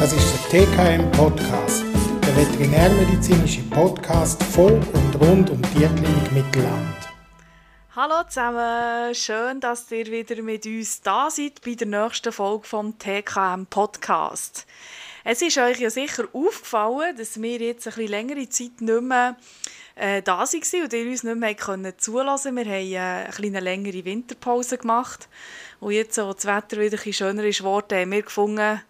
Das ist der TKM Podcast, der veterinärmedizinische Podcast von und rund um die Tierklinik Mittelland. Hallo zusammen, schön, dass ihr wieder mit uns da seid bei der nächsten Folge vom TKM Podcast. Es ist euch ja sicher aufgefallen, dass wir jetzt ein bisschen längere Zeit nicht mehr äh, da waren und ihr uns nicht mehr können zulassen Wir haben äh, eine kleine längere Winterpause gemacht. Und jetzt, wo das Wetter wieder ein schöner ist geworden, haben wir gefunden,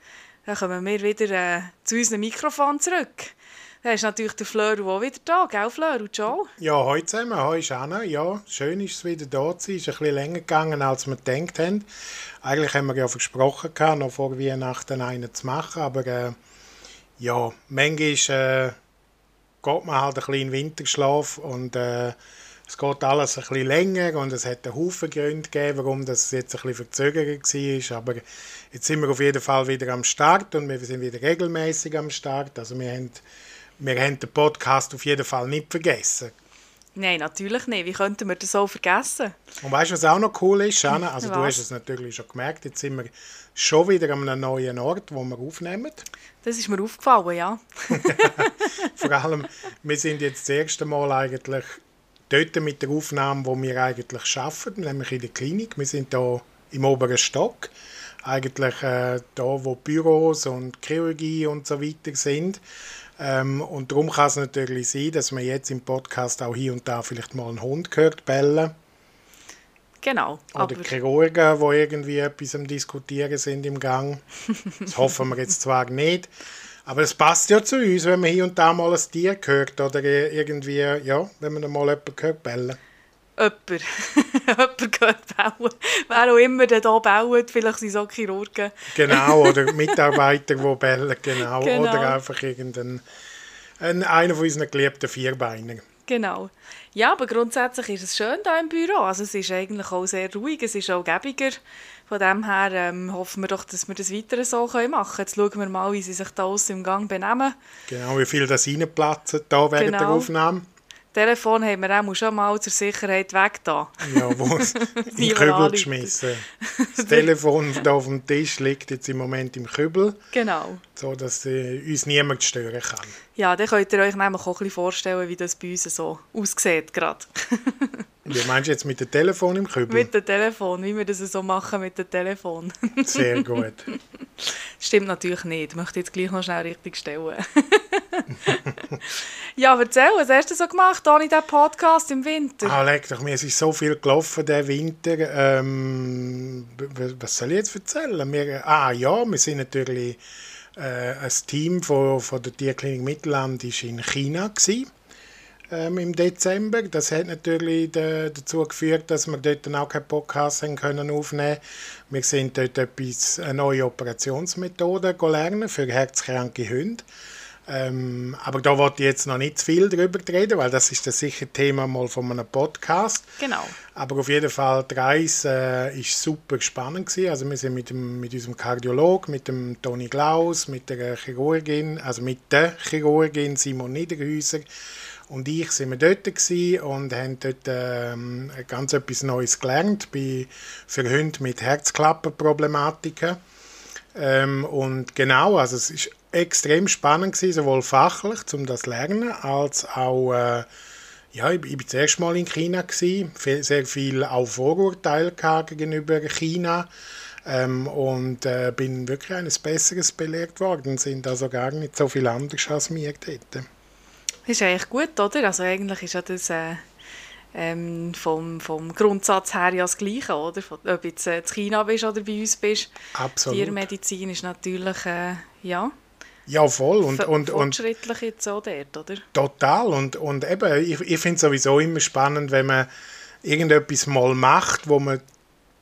dann kommen wir wieder äh, zu unserem Mikrofon zurück. Dann ist natürlich der Fleur auch wieder da, gell Fleur und Joe? Ja, heute zusammen, heute ist Anna. Ja, schön ist es wieder da zu sein. Es ist ein bisschen länger gegangen, als wir gedacht haben. Eigentlich haben wir ja versprochen, noch vor Weihnachten einen zu machen, aber äh, ja, manchmal äh, geht man halt ein bisschen in Winterschlaf und äh, es geht alles ein bisschen länger und es hat einen Haufen Gründe gegeben, warum das jetzt ein bisschen verzögert war. Aber jetzt sind wir auf jeden Fall wieder am Start und wir sind wieder regelmäßig am Start. Also wir haben, wir haben den Podcast auf jeden Fall nicht vergessen. Nein, natürlich nicht. Wie könnten wir das so vergessen? Und weißt du, was auch noch cool ist, Shanna? Also was? du hast es natürlich schon gemerkt, jetzt sind wir schon wieder an einem neuen Ort, wo wir aufnehmen. Das ist mir aufgefallen, ja. Vor allem, wir sind jetzt das erste Mal eigentlich dort mit der Aufnahme, wo wir eigentlich arbeiten, nämlich in der Klinik. Wir sind hier im oberen Stock, eigentlich äh, da, wo Büros und Chirurgie und so weiter sind. Ähm, und darum kann es natürlich sein, dass man jetzt im Podcast auch hier und da vielleicht mal einen Hund hört bellen. Genau. Oder Chirurgen, die irgendwie etwas am Diskutieren sind im Gang. Das hoffen wir jetzt zwar nicht. Aber es passt ja zu uns, wenn man hier und da mal ein Tier hört oder irgendwie, ja, wenn man mal jemanden hört bellen. Jemand. jemand gehört bauen. Wer auch immer der hier baut, vielleicht sind es auch Chirurgen. genau, oder Mitarbeiter, die bellen, genau. genau. Oder einfach irgendein ein, einer von unseren geliebten Vierbeinern. Genau. Ja, aber grundsätzlich ist es schön hier im Büro. Also es ist eigentlich auch sehr ruhig, es ist auch gäbiger. Von dem her ähm, hoffen wir doch, dass wir das weiter so machen können. Jetzt schauen wir mal, wie sie sich da im Gang benehmen. Genau, wie viel das reinplatzen da während genau. der Aufnahme. Telefon haben wir auch schon mal zur Sicherheit weg da. Ja, wo es in den Kübel geschmissen. Das Telefon da auf dem Tisch liegt jetzt im Moment im Kübel. Genau. So, dass äh, uns niemand stören kann. Ja, dann könnt ihr euch nämlich auch ein bisschen vorstellen, wie das bei uns so aussieht gerade. Wie meinst du jetzt mit dem Telefon im Kübel? Mit dem Telefon, wie wir das so machen mit dem Telefon. Sehr gut. Stimmt natürlich nicht. Ich möchte jetzt gleich noch schnell richtig stellen. Ja, erzähl, was hast du so gemacht ohne diesen Podcast im Winter? Ah, leck doch, mir ist so viel gelaufen diesen Winter. Ähm, was soll ich jetzt erzählen? Wir, ah ja, wir sind natürlich äh, ein Team von, von der Tierklinik Mittelland ist in China gewesen ähm, im Dezember. Das hat natürlich de, dazu geführt, dass wir dort dann auch keinen Podcast haben können aufnehmen Wir sind dort etwas, eine neue Operationsmethode lernen für herzkranke Hunde. Ähm, aber da wollte ich jetzt noch nicht zu viel darüber reden, weil das ist das sicher Thema mal von einem Podcast. Genau. Aber auf jeden Fall, die Reise äh, ist super spannend gewesen. Also wir sind mit, dem, mit unserem Kardiolog, mit dem Toni Glaus, mit der Chirurgin, also mit der Chirurgin Simon Niederhäuser, und ich sind wir dort und haben dort ähm, ganz etwas Neues gelernt bei, für Hunde mit Herzklappenproblematiken. Ähm, und genau, also es ist extrem spannend gewesen, sowohl fachlich, um das zu lernen, als auch äh, ja, ich, ich war das erste Mal in China, gewesen, sehr viel auch Vorurteile gegenüber China ähm, und äh, bin wirklich eines Besseres belehrt worden, sind also gar nicht so viel anders als wir dort. Das ist eigentlich gut, oder? Also eigentlich ist ja das äh, ähm, vom, vom Grundsatz her ja das Gleiche, oder? Ob jetzt äh, in China bist oder bei uns bist. Absolut. Tiermedizin ist natürlich, äh, ja... Ja, voll. Und, und, fortschrittlich jetzt so dort, oder? Total. Und, und eben, ich, ich finde es sowieso immer spannend, wenn man irgendetwas mal macht, wo man,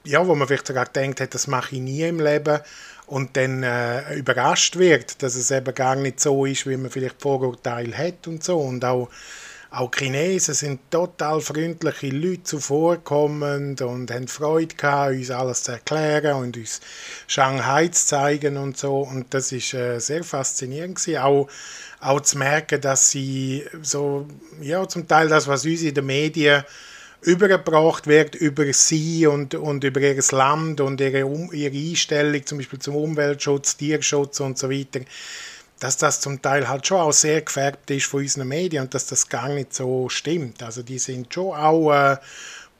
ja, wo man vielleicht sogar denkt, das mache ich nie im Leben und dann äh, überrascht wird, dass es eben gar nicht so ist, wie man vielleicht Vorurteile hat und so. Und auch, auch Chinesen sind total freundliche Leute zuvorkommend und haben Freude gehabt, uns alles zu erklären und uns Shanghai zu zeigen und so. Und das ist äh, sehr faszinierend gewesen. Auch, auch zu merken, dass sie so, ja, zum Teil das, was uns in den Medien übergebracht wird über sie und, und über ihr Land und ihre, um, ihre Einstellung zum Beispiel zum Umweltschutz, Tierschutz und so weiter, dass das zum Teil halt schon auch sehr gefärbt ist von unseren Medien und dass das gar nicht so stimmt. Also die sind schon auch äh,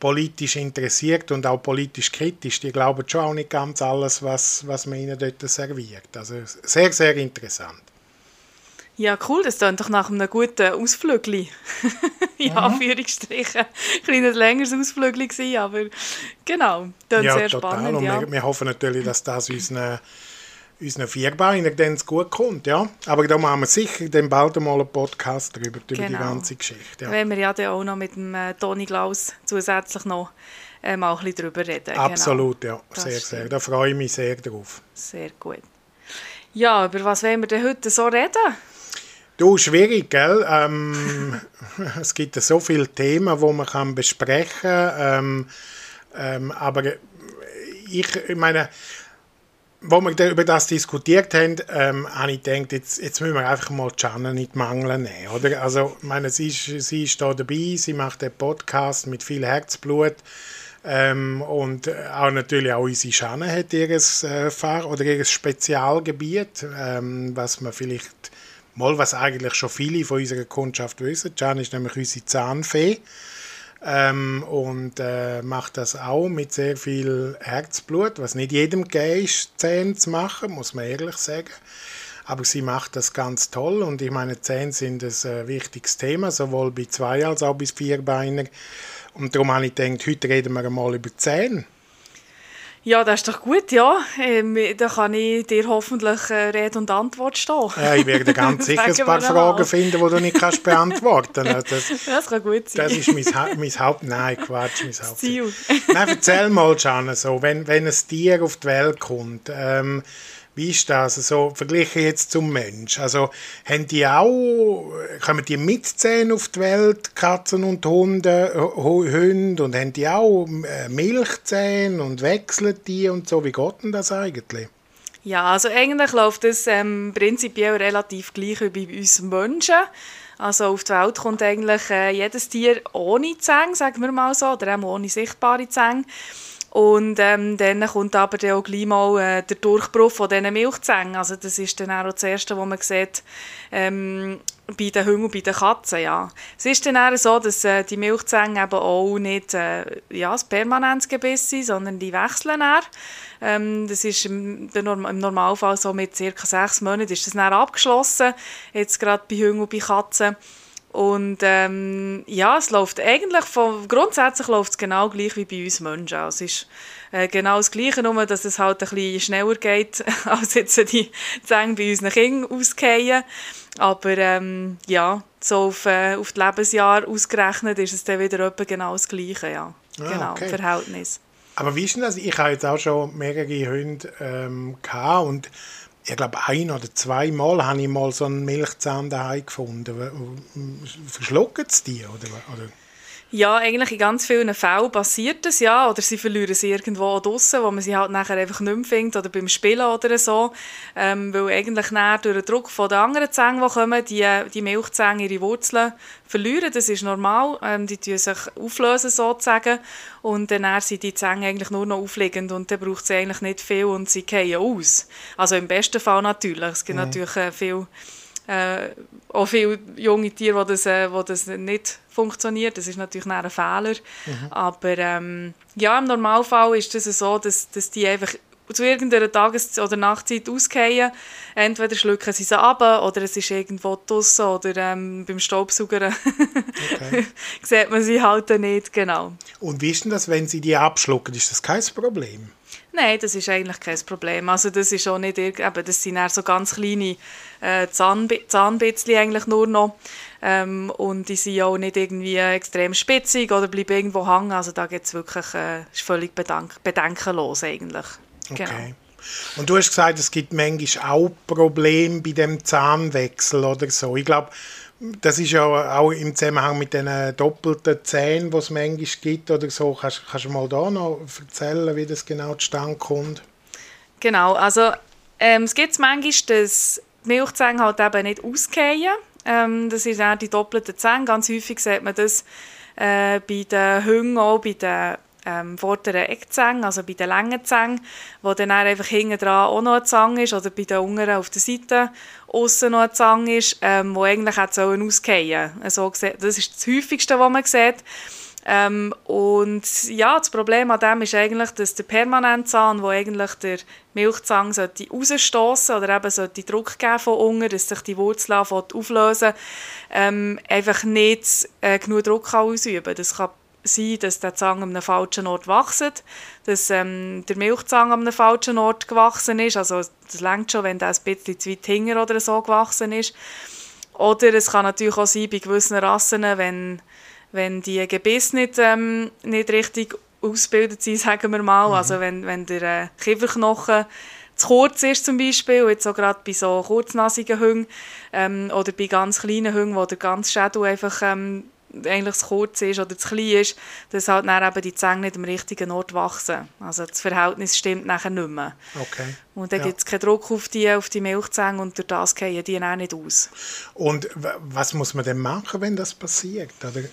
politisch interessiert und auch politisch kritisch. Die glauben schon auch nicht ganz alles, was, was man ihnen dort serviert. Also sehr, sehr interessant. Ja, cool, das klingt doch nach einem guten Ausflügli. in mhm. Anführungsstrichen. Ein kleines längeres Ausflügli gewesen, aber genau, das ja, sehr total. spannend. Und ja. wir, wir hoffen natürlich, dass das unseren, unseren Vierbeinern dann gut kommt, ja. Aber da machen wir sicher dann bald einmal einen Podcast darüber, genau. über die genau. ganze Geschichte. Ja. Wenn wir ja dann auch noch mit dem äh, Toni Klaus zusätzlich noch äh, mal ein bisschen darüber reden. Genau. Absolut, genau. ja, sehr, sehr. Da freue ich mich sehr drauf. Sehr gut. Ja, über was wollen wir denn heute so reden? Du, schwierig, gell? Ähm, es gibt so viele Themen, die man kann besprechen kann. Ähm, ähm, aber ich, ich meine, wo wir über das diskutiert haben, ähm, habe ich gedacht, jetzt, jetzt müssen wir einfach mal Janne nicht mangeln nehmen, oder? Also, ich meine, sie ist, sie ist da dabei, sie macht den Podcast mit viel Herzblut ähm, und auch natürlich auch unsere Janne hat ihr äh, Fahr- oder ihr Spezialgebiet, ähm, was man vielleicht Mal, was eigentlich schon viele von unserer Kundschaft wissen. Can ist nämlich unsere Zahnfee ähm, und äh, macht das auch mit sehr viel Herzblut, was nicht jedem gegeben ist, Zähne zu machen, muss man ehrlich sagen. Aber sie macht das ganz toll und ich meine, Zähne sind ein äh, wichtiges Thema, sowohl bei zwei als auch bei vierbeiner. Und darum habe ich gedacht, heute reden wir mal über Zähne. Ja, das ist doch gut, ja. Ähm, da kann ich dir hoffentlich äh, Rede und Antwort stehen. Ja, ich werde ganz sicher ein paar Fragen finden, die du nicht kannst beantworten kannst. Das, das kann gut sein. Das ist mein, mein Haupt... Nein, Quatsch, mein Hauptziel. Nein, erzähl mal, Janne, so, wenn, wenn ein Tier auf die Welt kommt, ähm, wie ist das? Also, verglichen jetzt zum Mensch. Also, haben die auch, kommen die mit Zähnen auf die Welt, Katzen und Hunde, Hunde, und haben die auch äh, Milchzähne und wechseln die und so? Wie geht denn das eigentlich? Ja, also eigentlich läuft das ähm, prinzipiell relativ gleich wie bei uns Menschen. Also auf die Welt kommt eigentlich äh, jedes Tier ohne Zähne, sagen wir mal so, oder auch ohne sichtbare Zähne. Und ähm, dann kommt aber dann auch gleich mal äh, der Durchbruch von diesen Milchzängen. Also das ist dann auch das Erste, was man sieht ähm, bei den Hunden und bei den Katzen. Ja. Es ist dann auch so, dass äh, die Milchzänge eben auch nicht äh, ja, das permanentes Gebiss sind, sondern die wechseln dann. Ähm, das ist im, im, Normalfall so mit ca. sechs Monaten ist das dann abgeschlossen, jetzt gerade bei Hunden und bei Katzen. Und ähm, ja, es läuft eigentlich, von, grundsätzlich läuft es genau gleich wie bei uns Menschen. Also es ist äh, genau das Gleiche, nur dass es halt ein bisschen schneller geht, als jetzt die Zähne bei unseren Kindern ausgehen. Aber ähm, ja, so auf, äh, auf das Lebensjahr ausgerechnet ist es dann wieder etwa genau das Gleiche, ja. Ah, genau, okay. Verhältnis. Aber wie ist denn das? Ich habe jetzt auch schon mehrere Hunde ähm, gehabt und ich glaube, ein oder zweimal habe ich mal so einen Milchzahn daheim gefunden. Verschlucken sie die? Oder, oder? Ja, eigentlich in ganz vielen Fällen passiert das, ja. Oder sie verlieren sie irgendwo draußen, wo man sie halt nachher einfach nicht mehr findet, oder beim Spielen oder so. Ähm, weil eigentlich durch den Druck von den anderen Zähnen, die kommen, die, die Milchzähne ihre Wurzeln verlieren. Das ist normal. Ähm, die lösen sich auflösen sozusagen. Und dann sind die Zähne eigentlich nur noch aufliegend und dann braucht sie eigentlich nicht viel und sie fallen aus. Also im besten Fall natürlich. Es gibt mhm. natürlich äh, viel äh, auch viele junge Tiere, wo das, äh, wo das nicht funktioniert. Das ist natürlich ein Fehler. Mhm. Aber ähm, ja, im Normalfall ist es das so, dass, dass die einfach zu irgendeiner Tages- oder Nachtzeit ausgehen. Entweder schlucken sie sie ab oder es ist irgendwo draussen oder ähm, beim Staubsauger okay. sieht man sie halt nicht genau. Und wie ist denn das, wenn sie die abschlucken? Ist das kein Problem? Nein, das ist eigentlich kein Problem. Also das ist auch nicht, eben, das sind eher so ganz kleine äh, Zahnbitzchen eigentlich nur noch. Ähm, und die sind auch nicht irgendwie extrem spitzig oder bleiben irgendwo hängen. Also da es wirklich, äh, ist völlig bedenk bedenkenlos eigentlich. Genau. Okay. Und du hast gesagt, es gibt manchmal auch Probleme bei dem Zahnwechsel oder so. Ich glaube, das ist ja auch im Zusammenhang mit den doppelten Zähnen, die es manchmal gibt oder so. Kannst, kannst du mal da noch erzählen, wie das genau zustande kommt? Genau, also ähm, es gibt manchmal, dass die Milchzähne halt eben nicht ausgehen. Ähm, das sind auch die doppelten Zähne. Ganz häufig sieht man das äh, bei den Hüngen auch, bei den ähm, vorderen Eckzängen, also bei den langen Zängen, wo dann einfach hinten dran auch noch eine Zange ist, oder bei den unteren auf der Seite außen noch eine Zange ist, ähm, wo eigentlich auch ausgehen also, Das ist das Häufigste, was man sieht. Ähm, und ja, das Problem an dem ist eigentlich, dass der Permanentzahn, wo eigentlich der Milchzahn sollte oder eben sollte Druck geben von unten, dass sich die Wurzel auflösen ähm, einfach nicht äh, genug Druck kann ausüben kann. Das kann sein, dass der Zang an einem falschen Ort wächst, dass ähm, der Milchzang an einem falschen Ort gewachsen ist. Also das längt schon, wenn der ein bisschen zu weit hinten oder so gewachsen ist. Oder es kann natürlich auch sein, bei gewissen Rassen, wenn wenn die Gebisse nicht, ähm, nicht richtig ausgebildet sind, sagen wir mal, mhm. also wenn, wenn der äh, Kieferknochen zu kurz ist zum Beispiel, jetzt auch gerade bei so kurznasigen Hüngen ähm, oder bei ganz kleinen Hüngen, wo der ganze Schädel einfach ähm, eigentlich zu kurz ist oder zu klein ist, dass halt dann eben die Zähne nicht am richtigen Ort wachsen. Also das Verhältnis stimmt nachher nicht mehr. Okay. Und dann ja. gibt es keinen Druck auf die, auf die Milchzähne und durch das gehen die auch nicht aus. Und was muss man denn machen, wenn das passiert? Oder?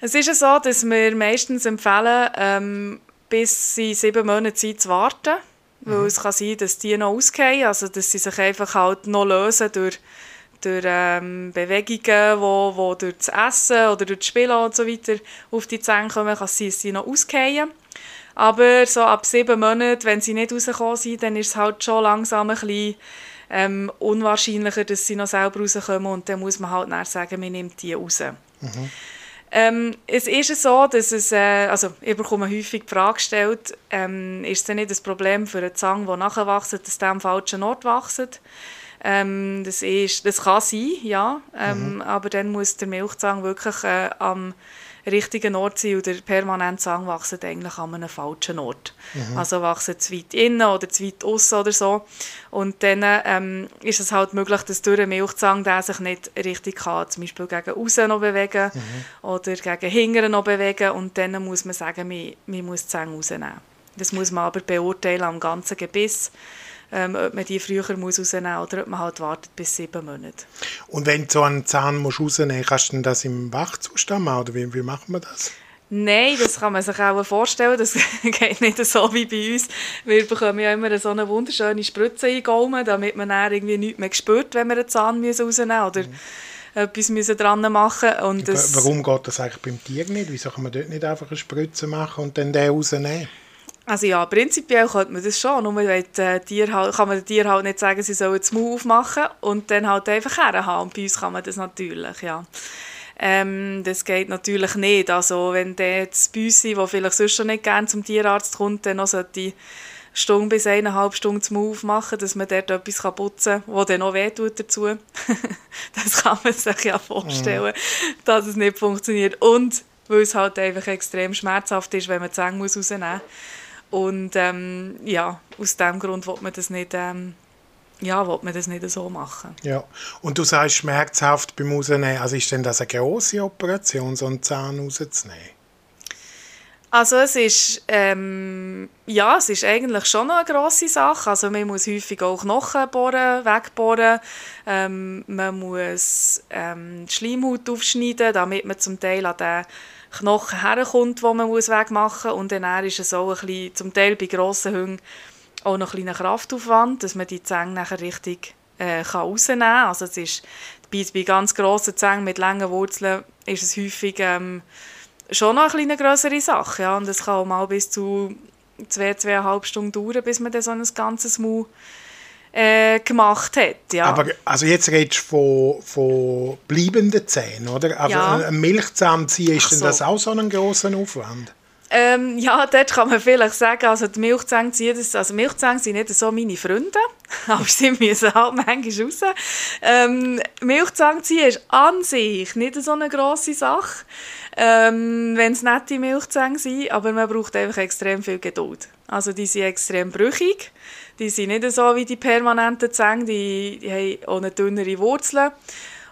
Es ist ja so, dass wir meistens empfehlen, ähm, bis sie sieben Monate Zeit zu warten. Weil mhm. es kann sein, dass die noch ausgehen, also dass sie sich einfach halt noch lösen durch, durch ähm, Bewegungen, wo, wo durch das Essen oder durch das Spielen und so weiter auf die Zähne kommen, kann dass sie noch ausgehen. Aber so ab sieben Monaten, wenn sie nicht rausgekommen sind, dann ist es halt schon langsam ein bisschen ähm, unwahrscheinlicher, dass sie noch selber rauskommen und dann muss man halt sagen, man nimmt die raus. Mhm. Ähm, es ist so, dass es, äh, also ich bekomme häufig die Frage gestellt, ähm, ist es denn nicht das Problem für einen Zang, der nachwächst, dass der am falschen Ort wächst? Ähm, das, ist, das kann sein, ja, ähm, mhm. aber dann muss der Milchzang wirklich äh, am richtigen Ort sein und der permanente Zang wächst eigentlich an einem falschen Ort. Mhm. Also wachsen zu weit innen oder zu weit außen oder so. Und dann ähm, ist es halt möglich, dass durch den Milchzang der sich nicht richtig kann, zum Beispiel gegen außen noch bewegen mhm. oder gegen hinten noch bewegen und dann muss man sagen, man, man muss die Zähne rausnehmen. Das muss man aber beurteilen am ganzen Gebiss ähm, ob man die früher muss rausnehmen muss oder ob man halt wartet bis sieben Monate. Und wenn du so einen Zahn musst rausnehmen musst, kannst du das im Wachzustand machen oder wie, wie macht man das? Nein, das kann man sich auch vorstellen. Das geht nicht so wie bei uns. Wir bekommen ja immer so eine wunderschöne Spritze eingaumen, damit man dann irgendwie nichts mehr spürt, wenn wir einen Zahn rausnehmen müssen oder mhm. etwas müssen dran machen und Warum geht das eigentlich beim Tier nicht? Wieso kann man dort nicht einfach eine Spritze machen und dann den rausnehmen? Also ja, prinzipiell könnte man das schon, nur weil äh, Tier halt, kann man den Tieren halt nicht sagen, sie sollen das Maul aufmachen und dann halt einfach herhaben. Und bei uns kann man das natürlich, ja. Ähm, das geht natürlich nicht. Also wenn der das Büssi, der vielleicht sonst schon nicht gerne zum Tierarzt kommt, dann noch sollte Stunde bis eineinhalb Stunden zum Maul aufmachen, dass man dort etwas putzen kann, das dann noch wehtut dazu. das kann man sich ja vorstellen, mhm. dass es nicht funktioniert. Und weil es halt einfach extrem schmerzhaft ist, wenn man die Zähne rausnehmen muss. Und ähm, ja, aus diesem Grund will man das nicht, ähm, ja, will man das nicht so machen. Ja, und du sagst schmerzhaft beim Rausnehmen, also ist denn das eine grosse Operation, so einen Zahn rauszunehmen? Also es ist, ähm, ja, es ist eigentlich schon eine grosse Sache. Also man muss häufig auch Knochen bohren, wegbohren. Ähm, man muss ähm, die Schleimhaut aufschneiden, damit man zum Teil an den Knochen herkommt, die man wegmachen muss. Und dann ist es auch ein bisschen, zum Teil bei grossen Hunden auch noch ein kleiner Kraftaufwand, dass man die Zähne nachher richtig äh, rausnehmen kann. Also es ist, bei, bei ganz grossen Zähnen mit langen Wurzeln ist es häufig ähm, schon noch eine größere Sache. Ja? Und es kann auch mal bis zu zwei, zweieinhalb Stunden dauern, bis man dann so ein ganzes Maul äh, gemacht hat. Ja. Aber also jetzt redest du von, von bleibenden Zähnen, oder? Also ja. ein Milchzahn ziehen, ist so. denn das auch so ein grosser Aufwand? Ähm, ja, dort kann man vielleicht sagen, also die Milchzähne ziehen, also Milchzähne sind nicht so meine Freunde, aber sie müssen halt manchmal raus. Ähm, Milchzähne ziehen ist an sich nicht so eine grosse Sache, ähm, wenn es nette Milchzähne sind, aber man braucht einfach extrem viel Geduld. Also die sind extrem brüchig, die sind nicht so wie die permanenten Zähne, die, die haben auch eine dünnere Wurzel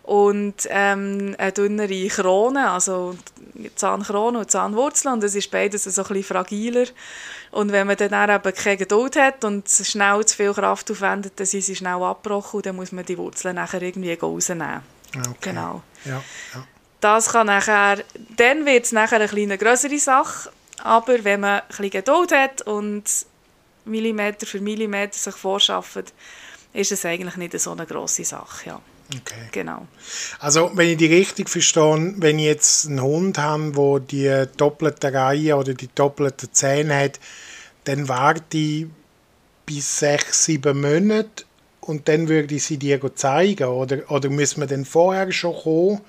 und ähm, eine dünnere Krone, also Zahnkrone und Zahnwurzel und es ist beides so ein bisschen fragiler. Und wenn man dann eben keine Geduld hat und schnell zu viel Kraft aufwendet, dann sind sie schnell abgebrochen und dann muss man die Wurzeln nachher irgendwie rausnehmen. Okay. Genau. Ja, ja. das kann nachher, dann wird es nachher eine kleine größere Sache, aber wenn man ein bisschen Geduld hat und Millimeter für Millimeter sich vorschafft, ist es eigentlich nicht so eine grosse Sache, ja. Okay. Genau. Also, wenn ich die richtig verstehe, wenn ich jetzt einen Hund habe, der die doppelte Reihe oder die doppelten Zähne hat, dann warte ich bis sechs, sieben Monate und dann würde ich sie dir zeigen? Oder, oder müssen wir dann vorher schon kommen?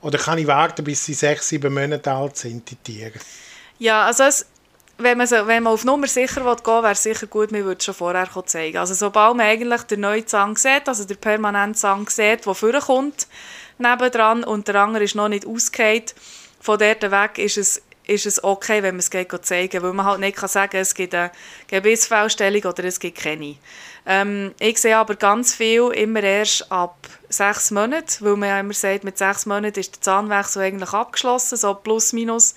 Oder kann ich warten, bis sie sechs, sieben Monate alt sind, die Tiere? Ja, also es, wenn, man so, wenn man auf Nummer sicher will wäre es sicher gut, man würde es schon vorher zeigen. Also sobald man eigentlich den neuen Zang sieht, also der permanente Zang sieht, der vorkommt, nebendran und der andere ist noch nicht ausgehend, von dort weg ist es ist es okay, wenn man es geht zeigen weil man halt nicht kann sagen es gibt eine Gebissfellstellung oder es gibt keine. Ähm, ich sehe aber ganz viel immer erst ab sechs Monaten, weil man ja immer sagt, mit sechs Monaten ist der Zahnwechsel eigentlich abgeschlossen, so plus minus.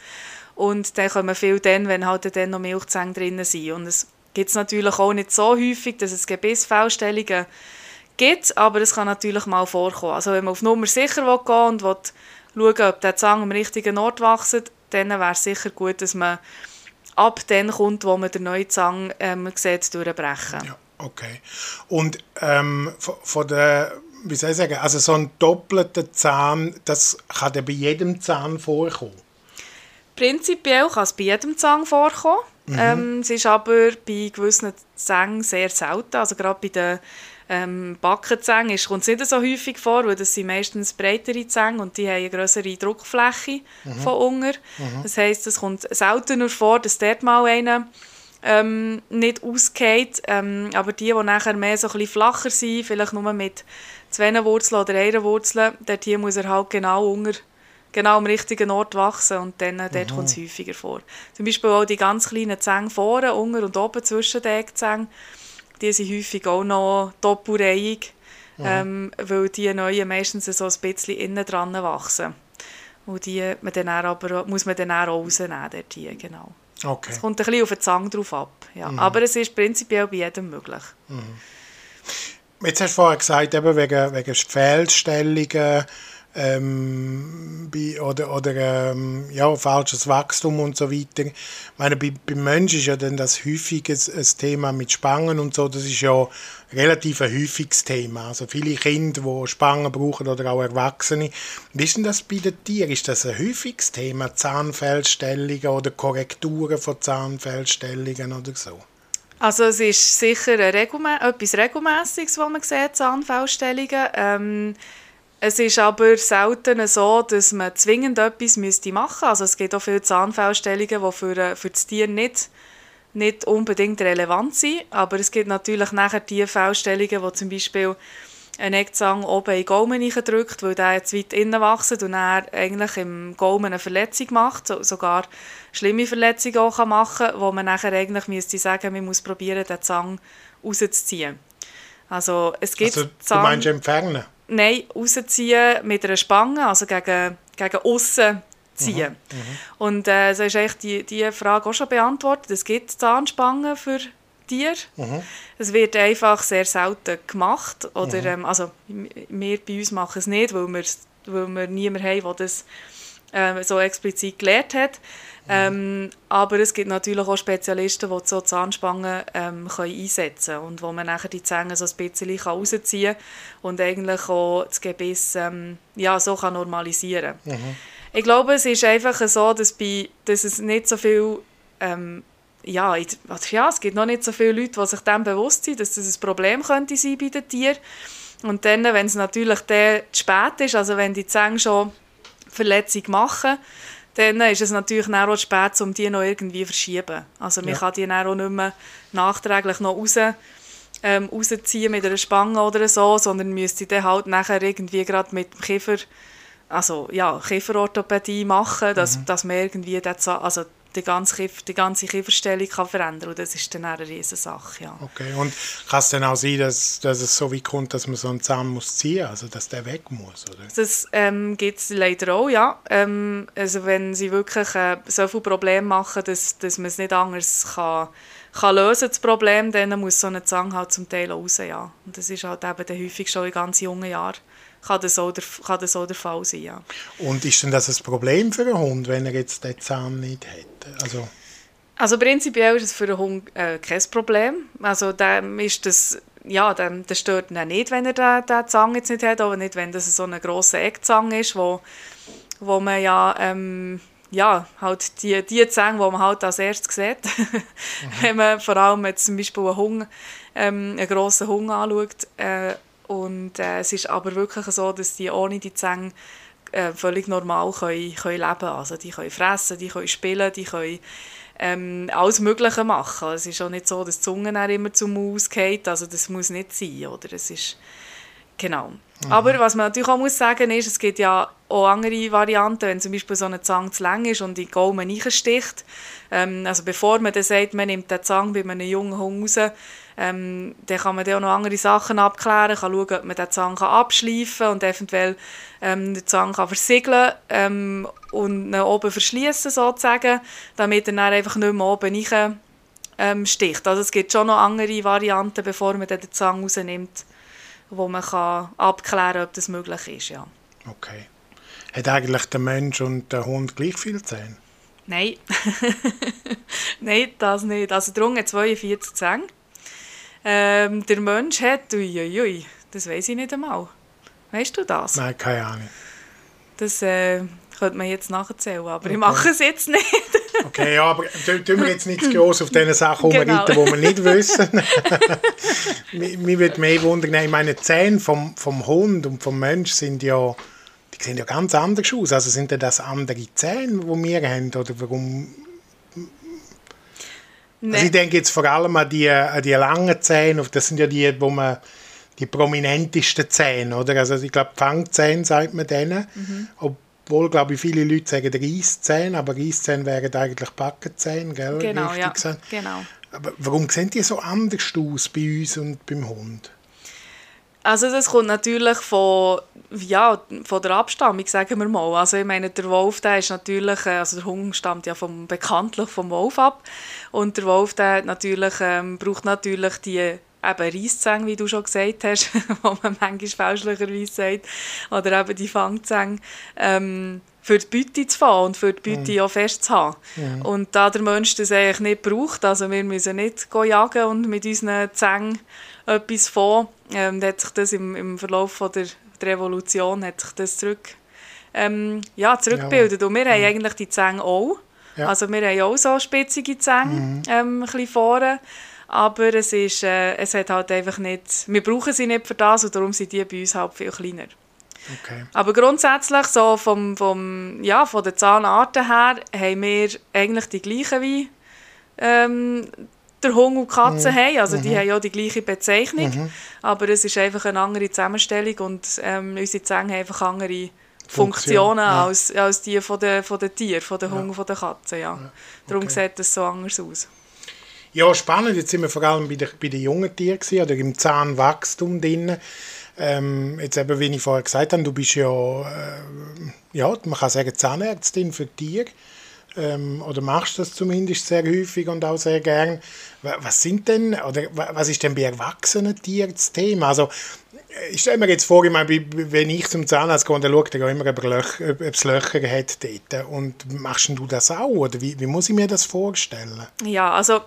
Und dann kommen viel dann, wenn halt dann noch Milchzähne drin sind. Und es gibt es natürlich auch nicht so häufig, dass es Gebissfellstellungen gibt, aber es kann natürlich mal vorkommen. Also wenn man auf Nummer sicher will gehen und will schauen, ob der Zahn am richtigen Ort wächst, dann wäre es sicher gut, dass man ab dann kommt, wo man den neuen Zahn ähm, sieht, durchbrechen. Ja, okay. Und ähm, von, von der, wie soll ich sagen, also so ein doppelter Zahn, das kann bei jedem Zahn vorkommen? Prinzipiell kann es bei jedem Zahn vorkommen. Mhm. Ähm, es ist aber bei gewissen Zähnen sehr selten. Also gerade bei den ähm, Backenzähne kommt es nicht so häufig vor, weil das sind meistens breitere Zähne und die haben eine größere Druckfläche mhm. von unten. Mhm. Das heisst, es kommt seltener vor, dass dort mal einer ähm, nicht ausgeht. Ähm, aber die, die nachher mehr so ein bisschen flacher sind, vielleicht nur mit zwei Wurzeln oder einer Wurzel, dort hier muss er halt genau unter genau am richtigen Ort wachsen und dann äh, dort kommt es häufiger vor. Zum Beispiel auch die ganz kleinen Zähne vorne, unten und oben zwischen den Eckzähnen, die sind häufig auch noch doppelreihig, ähm, weil die neuen meistens so ein bisschen innen dran wachsen. Und die man dann aber, muss man dann auch rausnehmen, dort hier, genau. Okay. Es kommt ein bisschen auf den Zang drauf ab. Ja. Mhm. Aber es ist prinzipiell bei jedem möglich. Mhm. Jetzt hast du vorher gesagt, eben wegen, wegen Fehlstellungen ähm, bei, oder, oder ähm, ja, falsches Wachstum und so weiter. Ich meine, bei, beim Menschen ist ja dann das häufig ein, ein, Thema mit Spangen und so, das ist ja relativ ein häufiges Thema. Also viele Kinder, die Spangen brauchen oder auch Erwachsene. Wie ist denn das bei den Tieren? Ist das ein häufiges Thema, Zahnfellstellungen oder Korrekturen von Zahnfellstellungen oder so? Also es ist sicher Regumä etwas Regelmäßiges, was man sieht, Zahnfellstellungen. Ähm, es ist aber selten so, dass man zwingend etwas machen müsste. Also es gibt auch viele Zahnfellstellungen, die für, äh, für das Tier nicht, nicht unbedingt relevant sind. Aber es gibt natürlich nachher die Fellstellungen, wo zum Beispiel ein Eckzahn oben in den Gaumen drückt, weil der jetzt weit innen wächst und er eigentlich im Gaumen eine Verletzung macht, sogar schlimme Verletzungen auch machen kann, wo man nachher eigentlich müsste sagen, man muss probieren, den Zahn rauszuziehen. Also es gibt also, Zahn... Du meinst entfernen? Nein, rausziehen mit einer Spange, also gegen, gegen aussen ziehen. Mhm, mhm. Und äh, so ist eigentlich die, die Frage auch schon beantwortet. Es gibt Zahnspangen für Tiere. Mhm. Es wird einfach sehr selten gemacht. Oder, mhm. ähm, also, wir bei uns machen es nicht, weil wir, weil wir niemanden haben, der das äh, so explizit gelernt hat. Ähm, aber es gibt natürlich auch Spezialisten, die so Zahnspangen ähm, können einsetzen können und wo man nachher die Zähne so ein bisschen rausziehen kann und eigentlich auch das Gebiss ähm, ja, so kann normalisieren kann. Mhm. Ich glaube, es ist einfach so, dass, bei, dass es nicht so viel ähm, ja, ja, es gibt noch nicht so viele Leute, die sich dem bewusst sind, dass das ein Problem könnte sein bei den Tieren. Und dann, wenn es natürlich dann zu spät ist, also wenn die Zähne schon Verletzung machen, dann ist es natürlich auch spät, um die noch irgendwie zu verschieben. Also man ja. kann die dann auch nicht mehr nachträglich noch raus, ähm, rausziehen mit einer Spange oder so, sondern müsste dann halt nachher irgendwie gerade mit dem Kiefer, also ja, Kieferorthopädie machen, dass, mhm. dass man irgendwie das, also die ganze, Kiefer, die ganze Kieferstellung kann verändern und das ist dann eine riesige Sache, ja. Okay, und kann es dann auch sein, dass, dass es so weit kommt, dass man so einen Zahn muss ziehen also dass der weg muss, oder? Das ähm, gibt es leider auch, ja. Ähm, also wenn sie wirklich äh, so viele Probleme machen, dass, dass man es nicht anders kann, kann lösen das Problem, dann muss so ein Zahn halt zum Teil raus, ja. Und das ist halt eben häufig schon in ganz jungen Jahren kann das auch der, kann das auch der Fall sein, ja. Und ist denn das ein Problem für einen Hund, wenn er jetzt den Zahn nicht hätte? Also, also prinzipiell ist es für einen Hund äh, kein Problem. Also dem ist das, ja, dem, das stört ihn nicht, wenn er den, den Zahn jetzt nicht hat, aber nicht, wenn das so ein grosser Eckzang ist, wo, wo man ja... Ähm, ja, halt die, die Zähne, die man halt als erstes sieht. mhm. Wenn man vor allem jetzt zum Beispiel einen Hunger, ähm, einen grossen Hunger anschaut. Äh, und äh, es ist aber wirklich so, dass die ohne die Zähne äh, völlig normal können, können leben können. Also die können fressen, die können spielen, die können ähm, alles Mögliche machen. Es ist auch nicht so, dass die Zunge dann immer zum Maus geht. Also das muss nicht sein. Oder? Es ist, genau. Mhm. Aber was man natürlich auch muss sagen ist, es gibt ja auch andere Varianten, wenn zum Beispiel so eine Zange zu lang ist und in den Gaumen reinsticht. Ähm, also bevor man dann sagt, man nimmt den Zang bei einem jungen Hund raus, ähm, dann kann man dann auch noch andere Sachen abklären, kann schauen, ob man den Zahn abschleifen kann und eventuell ähm, den Zahn kann versiegeln ähm, und ihn oben verschließen sozusagen, damit er dann einfach nicht mehr oben rein, ähm, sticht. Also es gibt schon noch andere Varianten, bevor man den Zahn rausnimmt, wo man kann abklären kann, ob das möglich ist. Ja. Okay. Hat eigentlich der Mensch und der Hund gleich viel Zähne? Nein. Nein, das nicht. Also der Hund hat 42 Zähne. Ähm, der Mensch hat, uiuiui, das weiß ich nicht einmal. Weißt du das? Nein, keine Ahnung. Das äh, könnte man jetzt nachzählen, aber okay. ich mache es jetzt nicht. okay, ja, aber tun wir jetzt nicht zu groß auf diese Sachen genau. die wir nicht wissen. Mir würde mehr wundern, ich meine, die Zähne vom, vom Hund und vom Mensch sind ja, die sehen ja ganz anders aus. Also sind das andere Zähne, die wir haben, oder warum Nee. Also ich denke jetzt vor allem an die, an die langen Zähne, das sind ja die, wo man die prominentesten Zähne, oder? Also ich glaube, Fangzähne sagt man denen, mhm. obwohl, glaube ich, viele Leute sagen Reisszähne, aber Reisszähne wären eigentlich Backenzähne, gell? Genau, ja, genau. Aber warum sehen die so anders aus bei uns und beim Hund? Also das kommt natürlich von, ja, von der Abstammung, sagen wir mal. Also ich meine, der Wolf, der ist natürlich, äh, also der Hund stammt ja vom, bekanntlich vom Wolf ab. Und der Wolf, der natürlich, ähm, braucht natürlich die eben Reisszähne, wie du schon gesagt hast, wo man manchmal fälschlicherweise sagt, oder eben die Fangzähne, ähm, für die Beute zu fahren und für die Beute mhm. auch festzuhaben. Mhm. Und da der Mensch das eigentlich nicht braucht, also wir müssen nicht jagen und mit unseren Zähnen etwas von. Ähm, hat sich das im, im Verlauf von der, der Revolution hat sich das zurück, ähm, ja, zurückgebildet. Ja. Und wir haben eigentlich die Zähne auch. Ja. Also wir haben auch so spitzige Zähne mhm. ähm, ein bisschen vorne. Aber es, ist, äh, es hat halt einfach nicht, wir brauchen sie nicht für das und darum sind die bei uns halt viel kleiner. Okay. Aber grundsätzlich, so vom, vom, ja, von den Zahnarten her, haben wir eigentlich die gleichen wie ähm, der Hund und Katze mhm. haben. Also die mhm. haben ja die gleiche Bezeichnung, mhm. aber es ist einfach eine andere Zusammenstellung und ähm, unsere Zähne haben einfach andere Funktionen ja. als, als die von den, von den Tieren, von den ja. Hunden und der Katzen. Ja. ja. Darum okay. sieht es so anders aus. Ja, spannend. Jetzt sind wir vor allem bei, der, bei den jungen Tieren gewesen, oder im Zahnwachstum drin. Ähm, jetzt eben, wie ich vorher gesagt habe, du bist ja, äh, ja man kann sagen, Zahnärztin für Tiere ähm, oder machst das zumindest sehr häufig und auch sehr gern. Was sind denn, oder was ist denn bei erwachsenen Tieren das Thema? Also, ich stelle mir jetzt vor, ich meine, wenn ich zum Zahnarzt gehe, dann schaut er immer, ob, es Löcher hat dort. Und machst du das auch? Oder wie, wie muss ich mir das vorstellen? Ja, also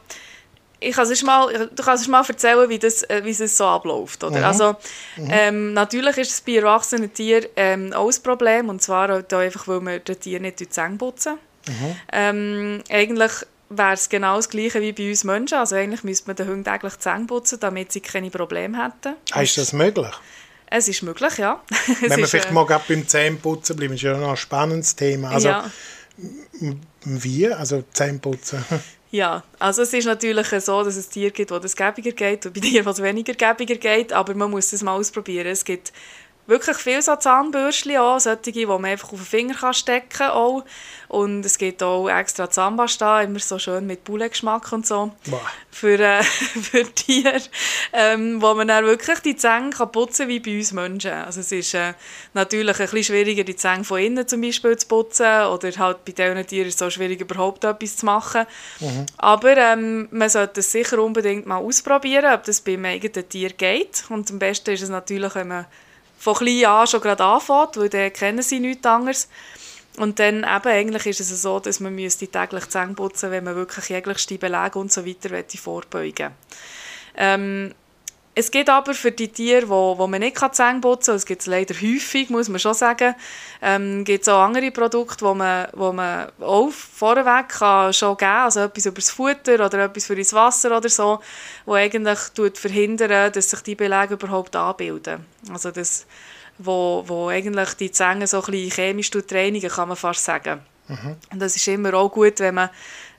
ich kann es mal, du kannst mal erzählen, wie, das, äh, wie es so abläuft. Oder? Mhm. Also, mhm. Ähm, natürlich ist es bei erwachsenen Tieren ähm, auch ein Problem. Und zwar auch einfach, weil wir den Tieren nicht die Zähne putzen. Mhm. Ähm, eigentlich wäre es genau das Gleiche wie bei uns Menschen. Also eigentlich müsste man den Hunden täglich die Zähne putzen, damit sie keine Probleme hätten. Ist das möglich? Es ist möglich, ja. Wenn wir vielleicht äh, mal gerade beim Zähneputzen bleiben, ist ja noch ein spannendes Thema. Also, ja. wie? Also Zähneputzen? Ja, also es ist natürlich so, dass es Tiere gibt, wo das gäbiger geht und bei wo es weniger gäbiger geht, aber man muss es mal ausprobieren. Es gibt wirklich viele so Zahnbürstchen auch, solche, die man einfach auf den Finger kann stecken kann. Und es gibt auch extra Zahnpasta, immer so schön mit Bullengeschmack und so, für, äh, für Tiere, ähm, wo man dann wirklich die Zähne kann putzen wie bei uns Menschen. Also es ist äh, natürlich ein bisschen schwieriger, die Zähne von innen zum Beispiel zu putzen oder halt bei diesen Tieren ist es so schwierig, überhaupt etwas zu machen. Mhm. Aber ähm, man sollte es sicher unbedingt mal ausprobieren, ob das beim eigenen Tier geht. Und am besten ist es natürlich, wenn man von klein an schon gerade anfängt, weil dann kennen sie nichts anderes. Und dann eben, eigentlich ist es so, dass man müsste täglich Zähne putzen wenn man wirklich jeglichste Belege und so weiter vorbeugen ähm, es gibt aber für die Tiere, wo, wo man nicht Zähne putzen kann, es gibt es leider häufig, muss man schon sagen, ähm, gibt es auch andere Produkte, wo man, wo man auch vorweg kann schon geben kann, also etwas über das Futter oder etwas für das Wasser oder so, wo eigentlich verhindern dass sich die Belege überhaupt anbilden. Also das, wo, wo eigentlich die Zähne so ein bisschen chemisch reinigen, kann man fast sagen. Mhm. Und das ist immer auch gut, wenn man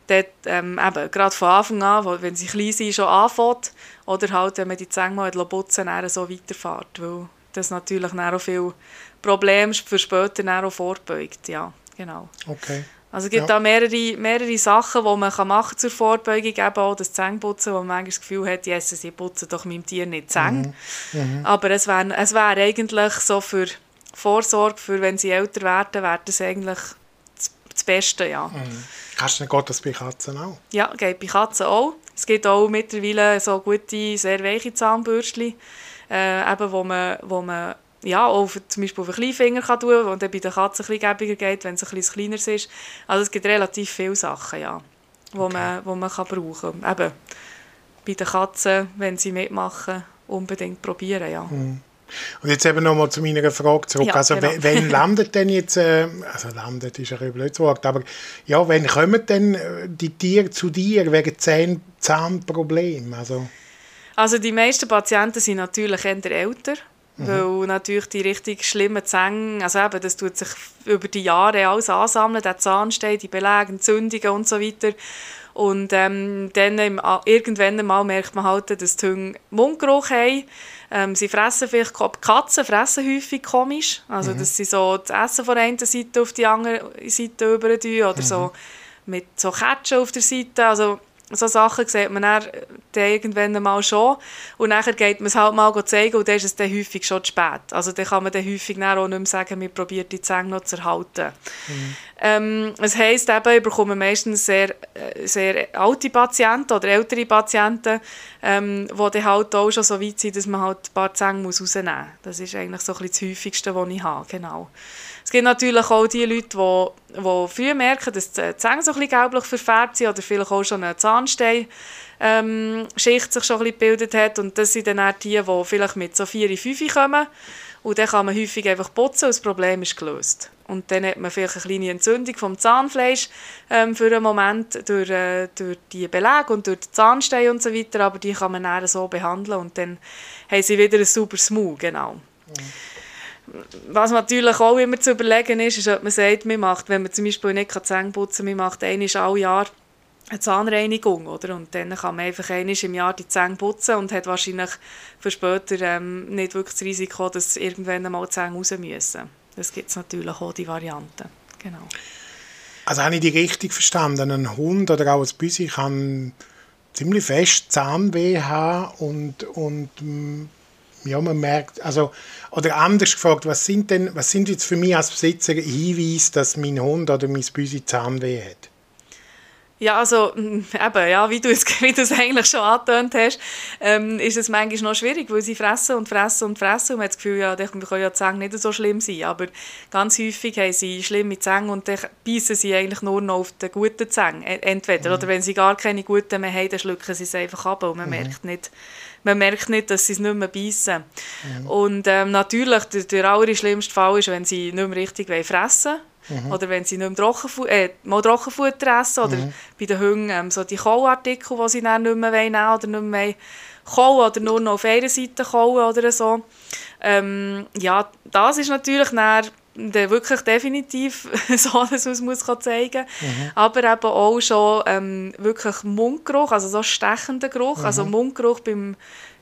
dort, ähm, eben, gerade von Anfang an, wenn sie klein sind, schon anfängt. Oder halt, wenn man die Zähne mal putzen dann so weiterfährt. Weil das natürlich dann auch viele Probleme für später auch vorbeugt. Ja, genau. Okay. Also es gibt ja. da mehrere, mehrere Sachen, die man kann machen zur Vorbeugung, eben auch das Zähneputzen, wo man manchmal das Gefühl hat, yes, sie putzen doch meinem Tier nicht Zähne. Mhm. Mhm. Aber es wäre es wär eigentlich so für Vorsorge, für wenn sie älter werden, wäre das eigentlich das, Beste, ja. Mhm. Hast du geht das bei Katzen auch? Ja, geht bei Katzen auch. Es gibt auch mittlerweile so gute, sehr weiche Zahnbürstchen, äh, eben, wo man, wo man ja, auch für, zum Beispiel auf den Kleinfinger kann tun und dann bei den Katzen ein bisschen gäbiger geht, wenn es ein bisschen kleiner ist. Also es gibt relativ viele Sachen, ja, wo okay. man, wo man kann brauchen kann. Eben, bei den Katzen, wenn sie mitmachen, unbedingt probieren, ja. Mhm. Und jetzt eben nochmal zu meiner Frage zurück. Ja, also, genau. wenn landet denn jetzt, äh, also landet ist ein blödes Wort, aber ja, wann kommen denn äh, die Tiere zu dir wegen Zahn Zahnproblemen? Also, also die meisten Patienten sind natürlich eher älter. Mhm. Weil natürlich die richtig schlimmen Zähne, also eben, das tut sich über die Jahre alles ansammeln, der Zahnstein, die Belege, Entzündungen und so weiter. Und ähm, dann im, irgendwann einmal merkt man halt, dass die Hunde Mundgeruch haben. Ähm, sie fressen vielleicht, Katzen fressen häufig komisch. Also, mhm. dass sie so das Essen von der einen Seite auf die andere Seite über oder mhm. so mit so Ketchup auf der Seite. Also, so Sachen sieht man dann, dann irgendwann mal schon. Und dann geht man es halt mal zeigen und dann ist es dann häufig schon zu spät. Also dann kann man dann häufig dann auch nicht mehr sagen, wir probieren die Zähne noch zu erhalten. Mhm. Ähm, das heisst eben, ich bekomme meistens sehr, äh, sehr alte Patienten oder ältere Patienten, ähm, die dann halt auch schon so weit sind, dass man halt ein paar Zähne rausnehmen muss. Das ist eigentlich so ein bisschen das Häufigste, was ich habe, genau. Es gibt natürlich auch die Leute, die, die früh merken, dass die Zähne so ein bisschen gelblich verfärbt sind oder vielleicht auch schon eine Zahnstein ähm, Schicht sich schon ein bisschen gebildet hat und das sind dann auch die, die vielleicht mit so 4, 5 kommen und dann kann man häufig einfach putzen und das Problem ist gelöst. Und dann hat man vielleicht eine kleine Entzündung vom Zahnfleisch ähm, für einen Moment durch, äh, durch die Belege und durch die Zahnsteine und so weiter, aber die kann man dann so behandeln und dann haben sie wieder ein super Smooth, genau. Mhm. Was natürlich auch immer zu überlegen ist, ist, ob man sagt, man macht, wenn man zum Beispiel nicht Zähne putzen kann, man macht einmal alle Jahr eine Zahnreinigung, oder? Und dann kann man einfach einmal im Jahr die Zähne putzen und hat wahrscheinlich für später ähm, nicht wirklich das Risiko, dass irgendwann einmal die Zähne raus müssen. Das gibt es natürlich auch, die Variante. Genau. Also habe ich die richtig verstanden? Ein Hund oder auch ein Büsi kann ziemlich fest Zahnweh haben und, und ja, man merkt, also, oder anders gefragt, was sind denn, was sind jetzt für mich als Besitzer Hinweise, dass mein Hund oder mein Büsi Zahnweh hat? Ja, also mm, eben, ja, wie du es, wie du es eigentlich schon angetönt hast, ähm, ist es manchmal noch schwierig, weil sie fressen und fressen und fressen und man hat das Gefühl, ja, dann können ja die Zähne nicht so schlimm sein, aber ganz häufig haben sie schlimme Zähne und dann beißen sie eigentlich nur noch auf die guten Zähne, e, entweder, mhm. oder wenn sie gar keine guten mehr haben, dann schlucken sie es einfach ab und man mhm. merkt nicht, man merkt nicht, dass sie es nicht mehr beißen. Mhm. Und ähm, natürlich, der, der allerschlimmste Fall ist, wenn sie nicht mehr richtig fressen wollen Mhm. Oder wenn sie nicht mehr Trockenfu äh, mal Trockenfutter essen. Oder mhm. bei den Hunden ähm, so die Kauartikel, die sie dann nicht mehr nehmen wollen oder nicht mehr kauen oder nur noch auf einer Seite kauen oder so. Ähm, ja, das ist natürlich dann wirklich definitiv so, dass man es muss zeigen mhm. Aber eben auch schon ähm, wirklich Mundgeruch, also so stechender Geruch. Mhm. Also Mundgeruch beim,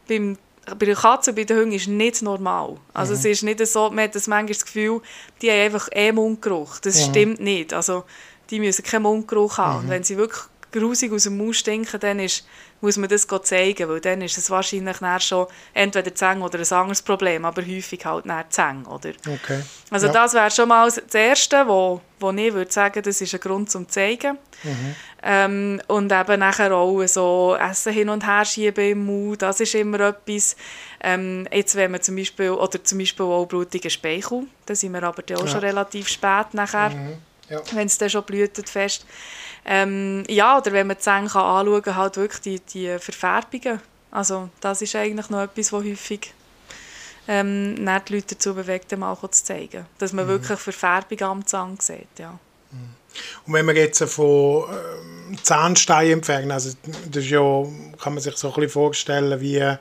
beim bei der Katze und bei den Hunden ist nicht normal. Also mhm. es ist nicht so, man hat das manchmal das Gefühl, die haben einfach eh Mundgeruch. Das mhm. stimmt nicht. Also die müssen keinen Mundgeruch haben. Mhm. Wenn sie wirklich grusig aus dem Mund stinken, dann ist, muss man das zeigen, weil dann ist es wahrscheinlich schon entweder Zäng oder ein anderes Problem, aber häufig halt Zäng, oder? Okay. Also ja. das wäre schon mal das Erste, wo, wo ich würde sagen, das ist ein Grund zum zeigen. Mhm. Ähm, und eben nachher auch so Essen hin und her schieben im Mund, das ist immer etwas. Ähm, jetzt wenn man zum Beispiel, oder zum Beispiel auch blutigen Speichel, da sind wir aber auch ja. schon relativ spät nachher, mhm. ja. wenn es dann schon blüht fest. Ähm, ja, oder wenn man die Zähne anschauen kann, halt wirklich die, die Verfärbungen. Also das ist eigentlich noch etwas, was häufig ähm, die Leute dazu bewegt, mal zu zeigen. Dass man mhm. wirklich Verfärbung am Zahn sieht, ja. Mhm. Und wenn wir jetzt von ähm, Zahnstein entfernen, also das ist ja, kann man sich so ein bisschen vorstellen wie,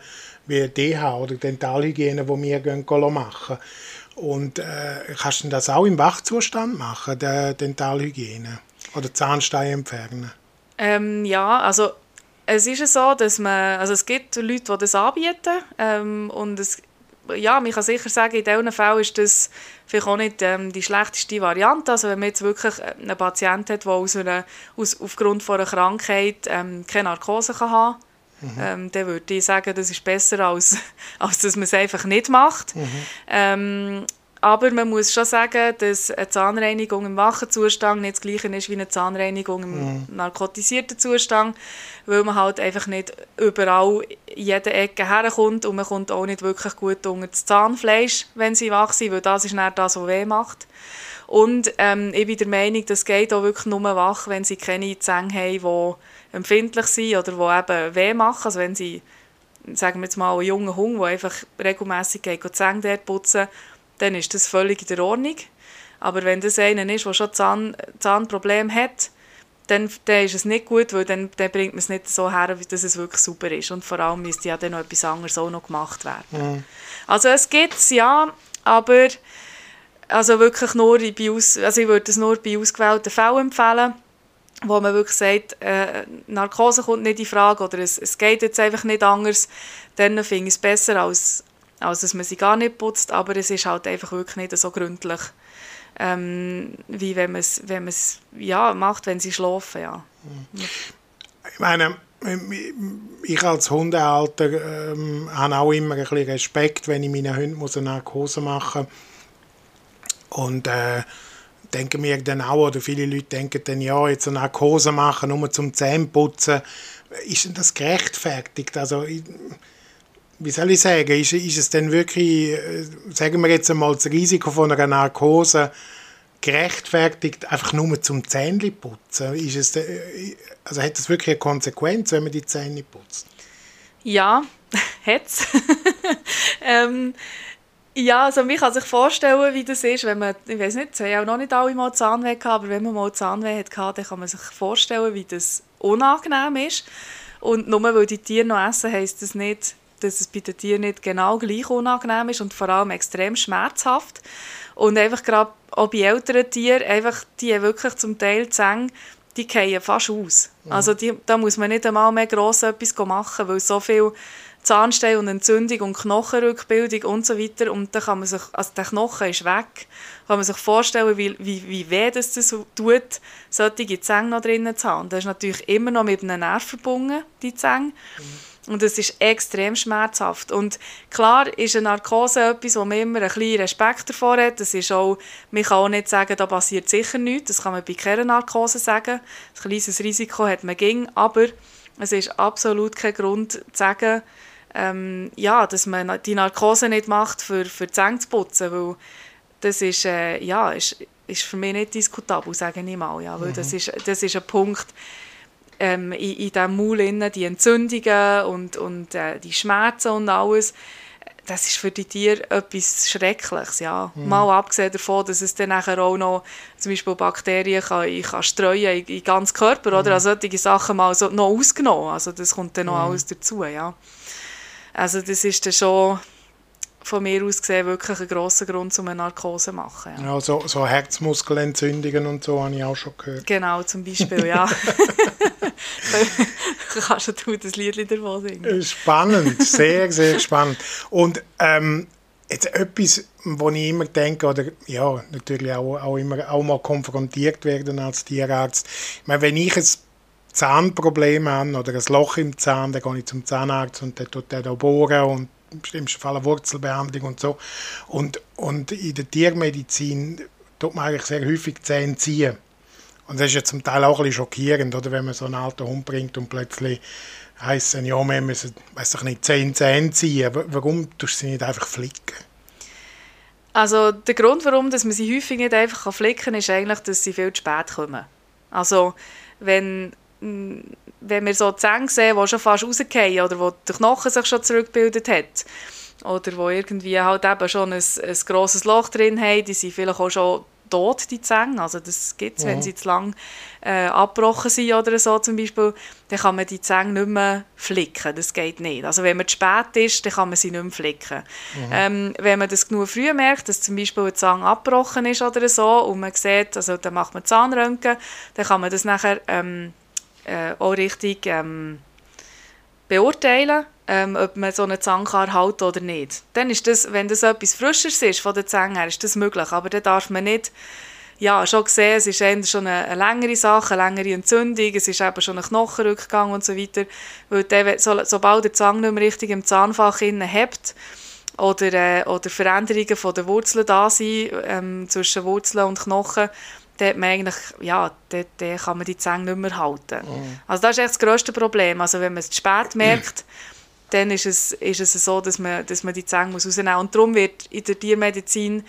wie DH oder Dentalhygiene, die wir gehen machen Und äh, kannst du das auch im Wachzustand machen, der Dentalhygiene? Oder Zahnstein entfernen? Ähm, ja, also es ist so, dass man, also es gibt Leute, die das anbieten ähm, und es, ja, man kann sicher sagen, in diesen Fällen ist das vielleicht auch nicht ähm, die schlechteste Variante. Also wenn man jetzt wirklich einen Patienten hat, der aus einer, aus, aufgrund von einer Krankheit ähm, keine Narkose kann haben mhm. ähm, dann würde ich sagen, das ist besser, als, als dass man es einfach nicht macht. Mhm. Ähm, aber man muss schon sagen, dass eine Zahnreinigung im wachen Zustand nicht das gleiche ist wie eine Zahnreinigung im mhm. narkotisierten Zustand, weil man halt einfach nicht überall in jede Ecke herkommt und man kommt auch nicht wirklich gut unter das Zahnfleisch, wenn sie wach sind, weil das ist nicht das, was weh macht. Und ähm, ich bin der Meinung, das geht auch wirklich nur wach, wenn sie keine Zähne haben, die empfindlich sind oder die eben weh machen. Also wenn sie, sagen wir jetzt mal, einen jungen Hund, der einfach regelmässig die Zähne dort putzen dann ist das völlig in der Ordnung. Aber wenn das einer ist, der schon Zahn, Zahnprobleme hat, dann, dann ist es nicht gut, weil dann, dann bringt man es nicht so her, dass es wirklich super ist. Und vor allem müsste ja dann noch etwas anderes auch noch gemacht werden. Mhm. Also es gibt es, ja, aber also wirklich nur bei aus, also ich würde es nur bei ausgewählten Fällen empfehlen, wo man wirklich sagt, äh, Narkose kommt nicht in Frage oder es, es geht jetzt einfach nicht anders, dann finde ich es besser als als dass man sie gar nicht putzt, aber es ist halt einfach wirklich nicht so gründlich, ähm, wie wenn man es wenn ja, macht, wenn sie schlafen. Ja. Ich meine, ich als Hundehalter ähm, habe auch immer ein bisschen Respekt, wenn ich meinen Hunden eine Narkose machen muss. Und äh, denke mir dann auch, oder viele Leute denken dann, ja, jetzt eine Narkose machen, nur zum Zähneputzen, ist das gerechtfertigt? Also, ich, wie soll ich sagen, ist, ist es denn wirklich, äh, sagen wir jetzt einmal, das Risiko von einer Narkose gerechtfertigt, einfach nur zum Zähnchen putzen? Ist es, äh, also hat das wirklich eine Konsequenz, wenn man die Zähne putzt? Ja, hat es. ähm, ja, also man kann sich vorstellen, wie das ist, wenn man, ich weiß nicht, es haben auch noch nicht alle mal Zahnweh gehabt, aber wenn man mal Zahnweh hat, dann kann man sich vorstellen, wie das unangenehm ist. Und nur weil die Tiere noch essen, heisst das nicht, dass es bei den Tieren nicht genau gleich unangenehm ist und vor allem extrem schmerzhaft. Und einfach gerade auch bei älteren Tieren, einfach die wirklich zum Teil Zähne, die fallen fast aus. Mhm. Also die, da muss man nicht einmal mehr gross etwas machen, weil so viel Zahnstein und Entzündung und Knochenrückbildung und so weiter und dann kann man sich, also der Knochen ist weg, kann man sich vorstellen, wie, wie, wie weh das, das tut, solche Zähne noch drinnen zu haben. Das ist natürlich immer noch mit einem Nerv verbunden, die Zähne. Mhm. Und es ist extrem schmerzhaft. Und klar ist eine Narkose etwas, wo man immer ein bisschen Respekt davor hat. Das ist auch, man kann auch nicht sagen, da passiert sicher nichts. Das kann man bei keiner Narkose sagen. Ein kleines Risiko hat man ging, aber es ist absolut kein Grund zu sagen, ähm, ja, dass man die Narkose nicht macht, für, für die Zähne zu putzen, weil das ist, äh, ja, ist, ist für mich nicht diskutabel, sage ich mal. Ja, weil mhm. das, ist, das ist ein Punkt, ähm, in, in diesem Maul innen, die Entzündungen und, und äh, die Schmerzen und alles, das ist für die Tiere etwas Schreckliches, ja. Mhm. Mal abgesehen davon, dass es dann nachher auch noch zum Beispiel Bakterien kann, kann streuen in, in ganz Körper, mhm. oder? Also solche Sachen mal so noch ausgenommen, also das kommt dann noch mhm. alles dazu, ja. Also das ist dann schon von mir aus gesehen wirklich ein grosser Grund, um eine Narkose zu machen. Ja, ja so, so Herzmuskelentzündungen und so habe ich auch schon gehört. Genau, zum Beispiel, ja. Kannst du das Lied davon singen? Spannend, sehr, sehr spannend. Und ähm, jetzt etwas, wo ich immer denke, oder ja, natürlich auch, auch immer auch mal konfrontiert werden als Tierarzt. Ich meine, wenn ich ein Zahnprobleme habe oder ein Loch im Zahn, dann gehe ich zum Zahnarzt und der tut der da bohren und im schlimmsten Fall eine Wurzelbehandlung und so. Und, und in der Tiermedizin tut man eigentlich sehr häufig Zähne ziehen. Und das ist ja zum Teil auch ein bisschen schockierend, oder, wenn man so einen alten Hund bringt und plötzlich heisst es, ja, wir müssen, weiß ich nicht, zehn Zähne ziehen. Warum tust du sie nicht einfach flicken? Also der Grund, warum dass man sie häufig nicht einfach flicken kann, ist eigentlich, dass sie viel zu spät kommen. Also wenn, wenn wir so Zähne sehen, die schon fast rausgehen oder wo der Knochen sich schon zurückgebildet hat oder wo irgendwie halt eben schon ein, ein grosses Loch drin haben, die sind vielleicht auch schon tot, die Zähne. Also das gibt es, mhm. wenn sie zu lang äh, abgebrochen sind oder so zum Beispiel, dann kann man die Zähne nicht mehr flicken. Das geht nicht. Also wenn man zu spät ist, dann kann man sie nicht mehr flicken. Mhm. Ähm, wenn man das genug früh merkt, dass zum Beispiel ein Zahn abgebrochen ist oder so und man sieht, also dann macht man Zahnröntgen, dann kann man das nachher ähm, äh, auch richtig ähm, beurteilen ähm, ob man so einen Zahn kann oder nicht. Dann ist das, wenn das etwas Frischeres ist von den Zähnen her, ist das möglich. Aber dann darf man nicht, ja, schon gesehen, es ist eher schon eine, eine längere Sache, eine längere Entzündung, es ist eben schon ein Knochenrückgang und so weiter. Weil dann, so, sobald der Zahn nicht mehr richtig im Zahnfach innen hat, oder, äh, oder Veränderungen von den Wurzeln da sind, ähm, zwischen Wurzeln und Knochen, dann, man eigentlich, ja, dann, dann kann man die Zähne nicht mehr halten. Mhm. Also das ist echt das grösste Problem. Also wenn man es zu spät merkt, dann ist es, ist es so, dass man, dass man die Zähne muss rausnehmen muss. Und darum wird in der Tiermedizin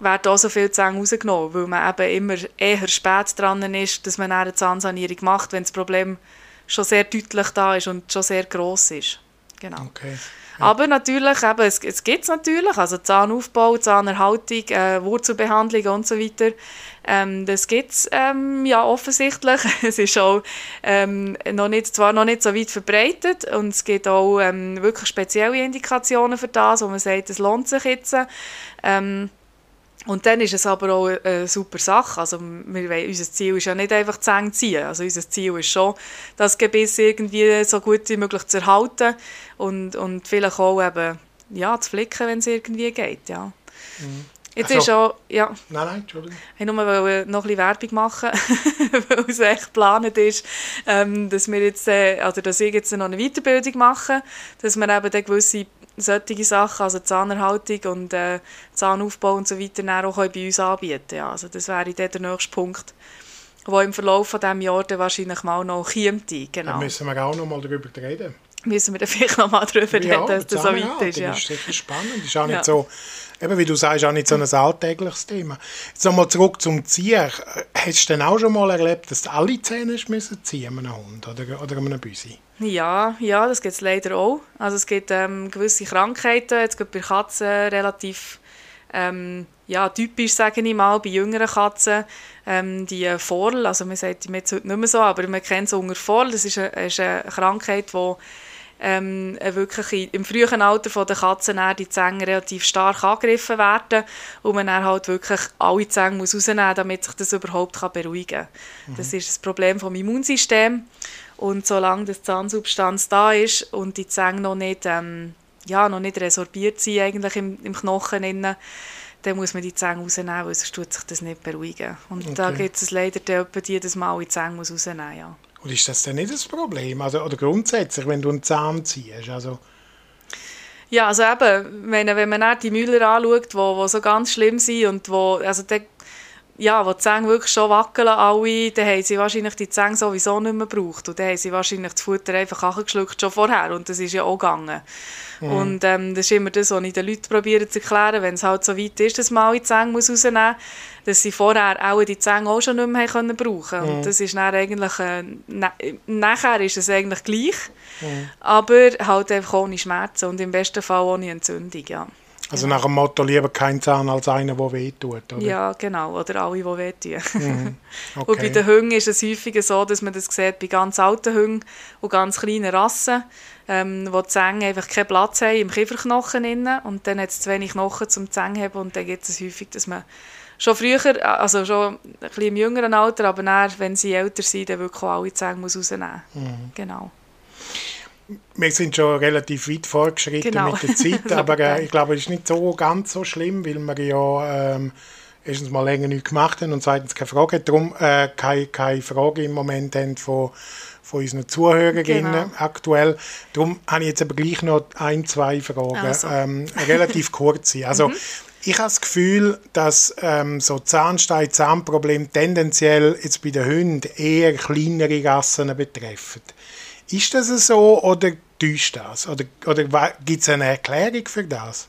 werden auch so viele Zähne rausgenommen, weil man eben immer eher spät dran ist, dass man eine Zahnsanierung macht, wenn das Problem schon sehr deutlich da ist und schon sehr gross ist. Genau. Okay. Aber natürlich, eben, es, es gibt es natürlich, also Zahnaufbau, Zahnerhaltung, äh, Wurzelbehandlung und so weiter. Ähm, das gibt es ähm, ja offensichtlich. es ist auch ähm, noch nicht, zwar noch nicht so weit verbreitet und es gibt auch ähm, wirklich spezielle Indikationen für das, wo man sagt, es lohnt sich jetzt. Ähm, und dann ist es aber auch eine super Sache. Also wir wollen, unser Ziel ist ja nicht einfach Zähne ziehen. Also unser Ziel ist schon, das Gebiss irgendwie so gut wie möglich zu erhalten und, und vielleicht auch eben, ja, zu flicken, wenn es irgendwie geht. Ja. Mhm. Jetzt also, ist auch, ja. Nein, nein, Entschuldigung. Ich nur noch ein bisschen Werbung machen, weil es echt geplant ist, ähm, dass wir jetzt, äh, also dass ich jetzt noch eine Weiterbildung mache, dass wir eben dann gewisse solche Sachen, also Zahnerhaltung und äh, Zahnaufbau und so weiter, auch bei uns anbieten ja, Also das wäre dann der nächste Punkt, wo im Verlauf von diesem Jahr dann wahrscheinlich mal noch käme. Genau. Dann müssen wir auch noch mal darüber reden. Müssen wir dann vielleicht noch mal darüber ja, reden, dass das so weit ist. Ja, das ist sicher spannend. Das ist auch nicht ja. so, eben wie du sagst, auch nicht so ein alltägliches Thema. Jetzt nochmal zurück zum Ziehen. Hast du denn auch schon mal erlebt, dass alle Zähne müssen ziehen einem Hund oder, oder einem Büsi? Ja, ja, das gibt es leider auch. Also es gibt ähm, gewisse Krankheiten, jetzt bei Katzen relativ ähm, ja, typisch, sage ich mal, bei jüngeren Katzen, ähm, die Forl, also man sagt jetzt heute nicht mehr so, aber man kennt es unter Forl, das ist ist eine Krankheit, die ähm, wirklich im frühen Alter der Katzen die Zähne relativ stark angegriffen werden und man dann halt wirklich alle Zähne muss rausnehmen muss, damit sich das überhaupt beruhigen kann. Mhm. Das ist das Problem vom Immunsystem und solange die Zahnsubstanz da ist und die Zähne noch nicht, ähm, ja, noch nicht resorbiert sind eigentlich im, im Knochen, innen, dann muss man die Zähne rausnehmen, weil sonst tut sich das nicht beruhigen. Und okay. da gibt es leider die, dass man alle Zähne muss rausnehmen muss. Ja. Und ist das denn nicht das Problem? Also, oder grundsätzlich, wenn du einen Zahn ziehst? Also ja, also eben, wenn, man die Müller anschaut, die wo so ganz schlimm sind und wo, also der, ja, wo die Zähne wirklich schon wackeln alle, dann haben sie wahrscheinlich die Zähne sowieso nicht mehr gebraucht. Und dann haben sie wahrscheinlich das Futter einfach angeschluckt, schon vorher. Und das ist ja auch gegangen. Mhm. Und ähm, das ist immer das, was ich den Leuten probiere zu erklären, wenn es halt so weit ist, dass man alle Zähne muss rausnehmen muss, dass sie vorher auch die Zähne auch schon nicht mehr können brauchen mhm. Und das ist dann eigentlich, äh, na, nachher ist es eigentlich gleich, mhm. aber halt einfach ohne Schmerzen und im besten Fall ohne Entzündung, ja. Also nach dem Motto, lieber kein Zahn als einer, der wehtut, oder? Ja, genau. Oder alle, die wehtun. Mhm. Okay. Und bei den Hunden ist es häufiger so, dass man das sieht bei ganz alten Hunden und ganz kleinen Rassen, ähm, wo die Zähne einfach keinen Platz haben im Kieferknochen. Innen. Und dann hat es zu wenig Knochen zum Zähne haben und dann gibt es häufig, dass man schon früher, also schon ein bisschen im jüngeren Alter, aber dann, wenn sie älter sind, dann wirklich alle Zähne muss rausnehmen muss. Mhm. Genau wir sind schon relativ weit vorgeschritten genau. mit der Zeit, aber äh, ich glaube, es ist nicht so ganz so schlimm, weil wir ja ähm, erstens mal länger nichts gemacht haben und zweitens keine Frage, darum äh, keine, keine Frage im Moment haben von, von unseren Zuhörerinnen genau. aktuell. Darum habe ich jetzt aber gleich noch ein, zwei Fragen. Also. Ähm, relativ kurze. Also, mhm. Ich habe das Gefühl, dass ähm, so Zahnstein, Zahnprobleme tendenziell jetzt bei den Hunden eher kleinere Rassen betreffen. Ist das so oder täuscht das? Oder, oder gibt es eine Erklärung für das?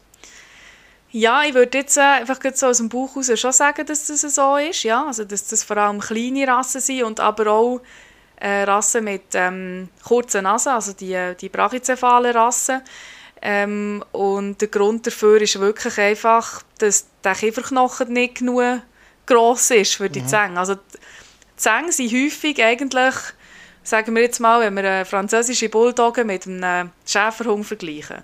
Ja, ich würde jetzt äh, einfach so aus dem Buch heraus schon sagen, dass das so ist. Ja? Also, dass das vor allem kleine Rassen sind und aber auch äh, Rassen mit ähm, kurzen Nasen, also die, die brachycephalen Rassen. Ähm, und der Grund dafür ist wirklich einfach, dass der Kieferknochen nicht genug gross ist für die mhm. Zähne. Also die Zähne sind häufig eigentlich, sagen wir jetzt mal, wenn wir eine französische Bulldogge mit einem Schäferhund vergleichen,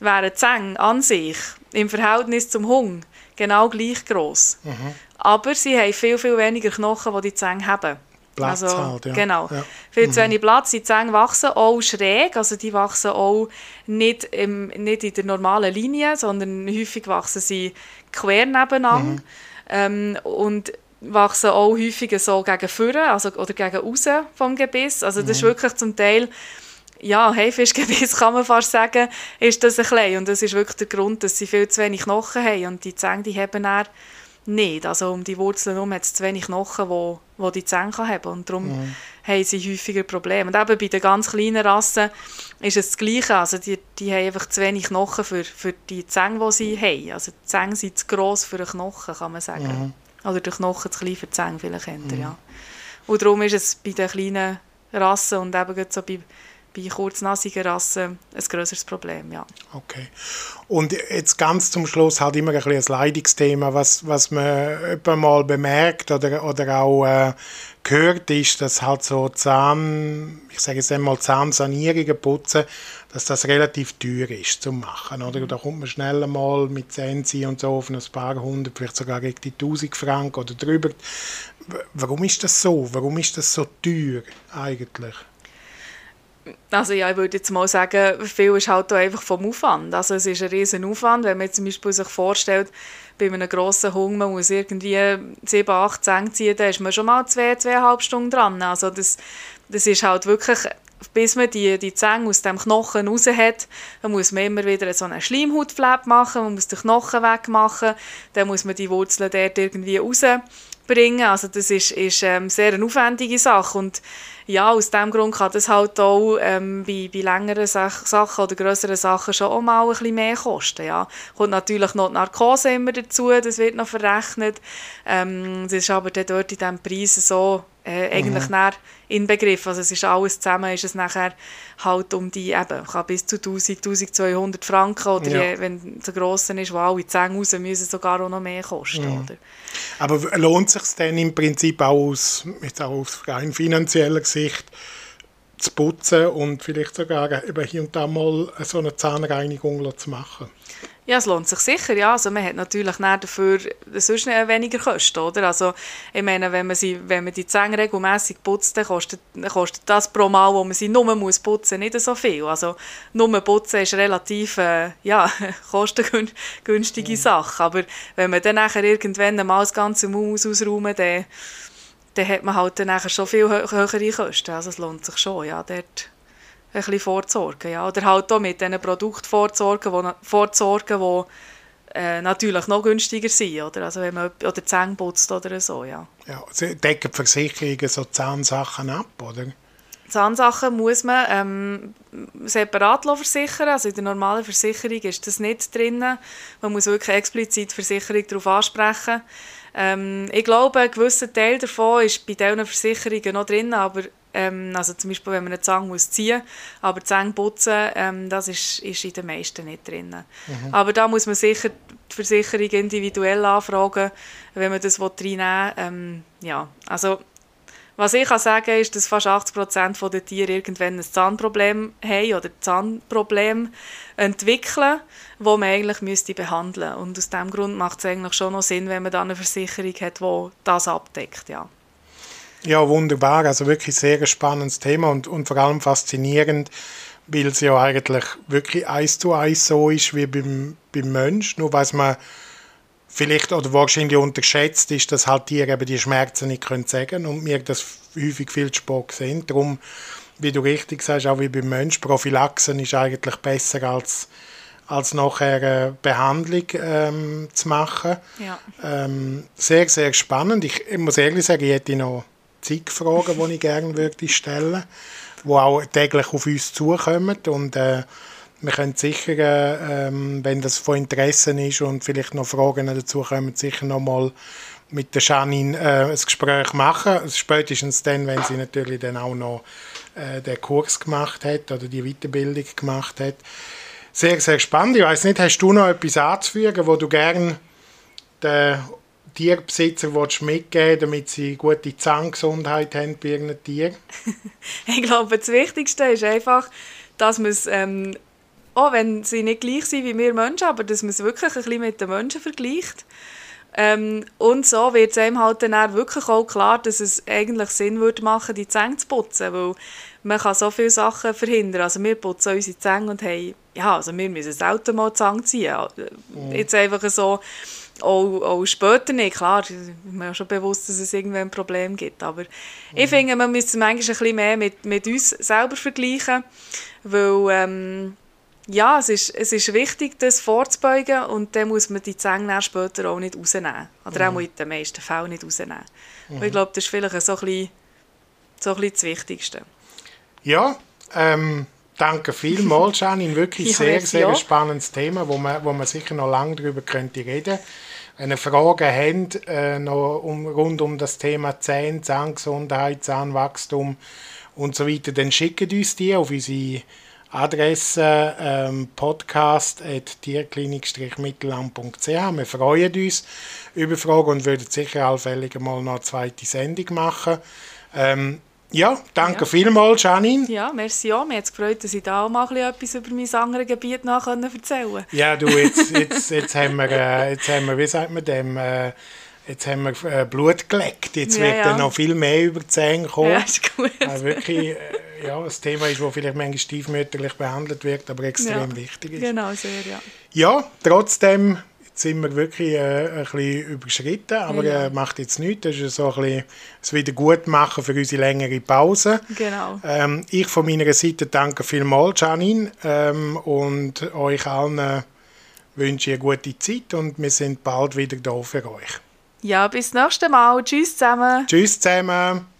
wären die Zähne an sich im Verhältnis zum Hund genau gleich gross. Mhm. Aber sie haben viel, viel weniger Knochen, die die Zähne haben. Platz also, halt, ja. Genau. Ja. Viel zu mhm. wenig Platz. Die Zähne wachsen auch schräg, also die wachsen auch nicht, im, nicht in der normalen Linie, sondern häufig wachsen sie quer nebeneinander mhm. ähm, und wachsen auch häufig so gegen vorne also, oder gegen außen vom Gebiss. Also das mhm. ist wirklich zum Teil ja, Haifischgebiss kann man fast sagen, ist das ein bisschen. Und das ist wirklich der Grund, dass sie viel zu wenig Knochen haben und die Zähne die haben dann nicht. Also um die Wurzeln herum hat es zu wenig Knochen, wo, wo die Zähne haben und darum mhm. haben sie häufiger Probleme. Und eben bei den ganz kleinen Rassen ist es das Gleiche. Also die, die haben einfach zu wenig Knochen für, für die Zähne, die sie haben. Also die Zähne sind zu gross für einen Knochen, kann man sagen. Mhm. Oder der Knochen zu klein für die Zähne, vielleicht mhm. ja. Und darum ist es bei den kleinen Rassen und eben so bei bei kurznassigen Rassen ein größeres Problem, ja. Okay. Und jetzt ganz zum Schluss halt immer ein, ein Leidungsthema, was, was man mal bemerkt oder, oder auch äh, gehört ist, dass halt so Zahn, ich sage jetzt einmal Zahnsanierungen putzen, dass das relativ teuer ist zu machen, oder? Da kommt man schnell mal mit Zähnchen und so auf ein paar hundert, vielleicht sogar gegen die 1000 Franken oder drüber. Warum ist das so? Warum ist das so teuer eigentlich? also ja, ich würde jetzt mal sagen, viel ist halt einfach vom Aufwand. Also es ist ein riesen Aufwand, wenn man zum Beispiel sich vorstellt, bei einem grossen Hund, man muss irgendwie 7, 8 Zähne ziehen, dann ist man schon mal zwei, zweieinhalb Stunden dran. Also das, das ist halt wirklich, bis man die, die Zähne aus dem Knochen raus hat, dann muss man immer wieder so einen Schleimhautflap machen, man muss den Knochen wegmachen, dann muss man die Wurzeln dort irgendwie rausbringen. Also das ist, ist ähm, sehr eine aufwendige Sache und ja, aus diesem Grund kann das halt auch ähm, bei, bei längeren Sach Sachen oder größeren Sachen schon auch mal ein bisschen mehr kosten. Ja. Kommt natürlich noch die Narkose immer dazu, das wird noch verrechnet. Ähm, das ist aber dort in diesem Preis so äh, eigentlich mhm. inbegriffen. Also es ist alles zusammen, ist es nachher halt um die, eben, kann bis zu 1000, 1200 Franken oder ja. je, wenn es so gross ist, wo alle Zähne raus müssen, sogar auch noch mehr kosten. Mhm. Oder? Aber lohnt es sich denn im Prinzip auch aus, jetzt auch aus rein finanzieller Sicht, zu putzen und vielleicht sogar eben hier und da mal so eine Zahnreinigung zu machen? Ja, es lohnt sich sicher, ja. Also man hat natürlich dafür sonst weniger Kosten, oder? Also ich meine, wenn man, sie, wenn man die Zähne regelmässig putzt, dann kostet, kostet das pro Mal, wo man sie nur muss putzen nicht so viel. Also nur putzen ist relativ, äh, ja, kostengünstige mhm. Sache. Aber wenn man dann nachher irgendwann mal das ganze Maus ausräumen, dann, dann hat man halt dann nachher schon viel höhere Kosten. Also es lohnt sich schon, ja, dort ein bisschen vorzusorgen. Ja. Oder halt auch mit diesen Produkten vorzusorgen, wo, vorzusorgen, die äh, natürlich noch günstiger sind. Oder, also wenn man oder Zähne putzt oder so. Ja. Ja, decken Versicherungen so Zahnsachen ab, oder? Zahnsachen muss man ähm, separat versichern. Also in der normalen Versicherung ist das nicht drin. Man muss wirklich explizit die Versicherung darauf ansprechen. Ähm, ich glaube, ein gewisser Teil davon ist bei diesen Versicherungen noch drin, aber ähm, also zum Beispiel, wenn man eine Zange muss ziehen muss, aber Zähne putzen, ähm, das ist, ist in den meisten nicht drin. Mhm. Aber da muss man sicher die Versicherung individuell anfragen, wenn man das reinnehmen will. Ähm, ja, also was ich kann sagen ist, dass fast 80% der Tiere irgendwann ein Zahnproblem haben oder Zahnproblem entwickeln, wo man eigentlich müsste behandeln müsste. Und aus diesem Grund macht es eigentlich schon noch Sinn, wenn man dann eine Versicherung hat, die das abdeckt. Ja. Ja, wunderbar. Also wirklich sehr spannendes Thema und, und vor allem faszinierend, weil es ja eigentlich wirklich eins zu eins so ist wie beim, beim Mensch. Nur weiß man vielleicht oder wahrscheinlich unterschätzt ist, dass halt Tiere eben die Schmerzen nicht können sagen und wir das häufig viel zu spät sehen. Darum wie du richtig sagst, auch wie beim Mensch, Prophylaxen ist eigentlich besser als, als nachher eine Behandlung ähm, zu machen. Ja. Ähm, sehr, sehr spannend. Ich, ich muss ehrlich sagen, ich hätte noch zig Fragen, die ich gerne würde stellen die auch täglich auf uns zukommen. Und äh, wir können sicher, äh, ähm, wenn das von Interesse ist und vielleicht noch Fragen dazu kommen, sicher noch mal mit der Janine äh, ein Gespräch machen. Spätestens dann, wenn sie natürlich dann auch noch äh, den Kurs gemacht hat oder die Weiterbildung gemacht hat. Sehr, sehr spannend. Ich weiß nicht, hast du noch etwas anzufügen, wo du gerne den Tierbesitzer mitgeben damit sie gute Zahngesundheit haben bei ihren Tieren? ich glaube, das Wichtigste ist einfach, dass man es, ähm, auch wenn sie nicht gleich sind wie wir Menschen, aber dass man es wirklich ein bisschen mit den Menschen vergleicht. Ähm, und so wird es einem halt dann auch wirklich auch klar, dass es eigentlich Sinn würde machen, die Zähne zu putzen, weil man kann so viele Sachen verhindern. Also wir putzen unsere Zähne und haben, ja, also wir müssen selten mal Zähne ziehen. Mhm. Jetzt einfach so, auch, auch später nicht, klar, ist mir schon bewusst, dass es irgendwann ein Problem gibt, aber mhm. ich finde, man müsste manchmal ein bisschen mehr mit, mit uns selber vergleichen, weil ähm, ja, es ist, es ist wichtig, das vorzubeugen und dann muss man die Zähne später auch nicht rausnehmen. Oder mhm. auch in den meisten Fällen nicht rausnehmen. Mhm. Ich glaube, das ist vielleicht so ein, bisschen, so ein bisschen das Wichtigste. Ja, ähm, danke vielmals, Janine. Wirklich ja, sehr, sehr ja. spannendes Thema, wo man, wo man sicher noch lange darüber könnte reden wenn ihr Fragen habt, äh, noch um, rund um das Thema Zähne, Zahngesundheit, Zahnwachstum und so weiter, dann schickt uns die auf unsere Adresse ähm, podcast.tierklinik-mittelland.ch. Wir freuen uns über Fragen und würden sicher allfällig mal noch eine zweite Sendung machen. Ähm, ja, danke ja. vielmals, Janine. Ja, merci auch. Mir hat es gefreut, dass ich da auch mal etwas über mein anderes Gebiet nach erzählen konnte. Ja, du, jetzt, jetzt, jetzt, haben wir, äh, jetzt haben wir, wie sagt man dem, äh, jetzt haben wir äh, Blut geleckt. Jetzt ja, wird ja. noch viel mehr über die Zähne kommen. Ja, ist gut. Äh, wirklich, ja, das Thema ist, das vielleicht manchmal stiefmütterlich behandelt wird, aber extrem ja, wichtig ist. Genau, sehr, ja. Ja, trotzdem sind wir wirklich äh, ein bisschen überschritten, aber ja. äh, macht jetzt nichts. Das ist so ein bisschen das Wiedergutmachen für unsere längere Pause. Genau. Ähm, ich von meiner Seite danke vielmals, Janine, ähm, und euch allen äh, wünsche ich eine gute Zeit und wir sind bald wieder da für euch. Ja, bis nächstes Mal. Tschüss zusammen. Tschüss zusammen.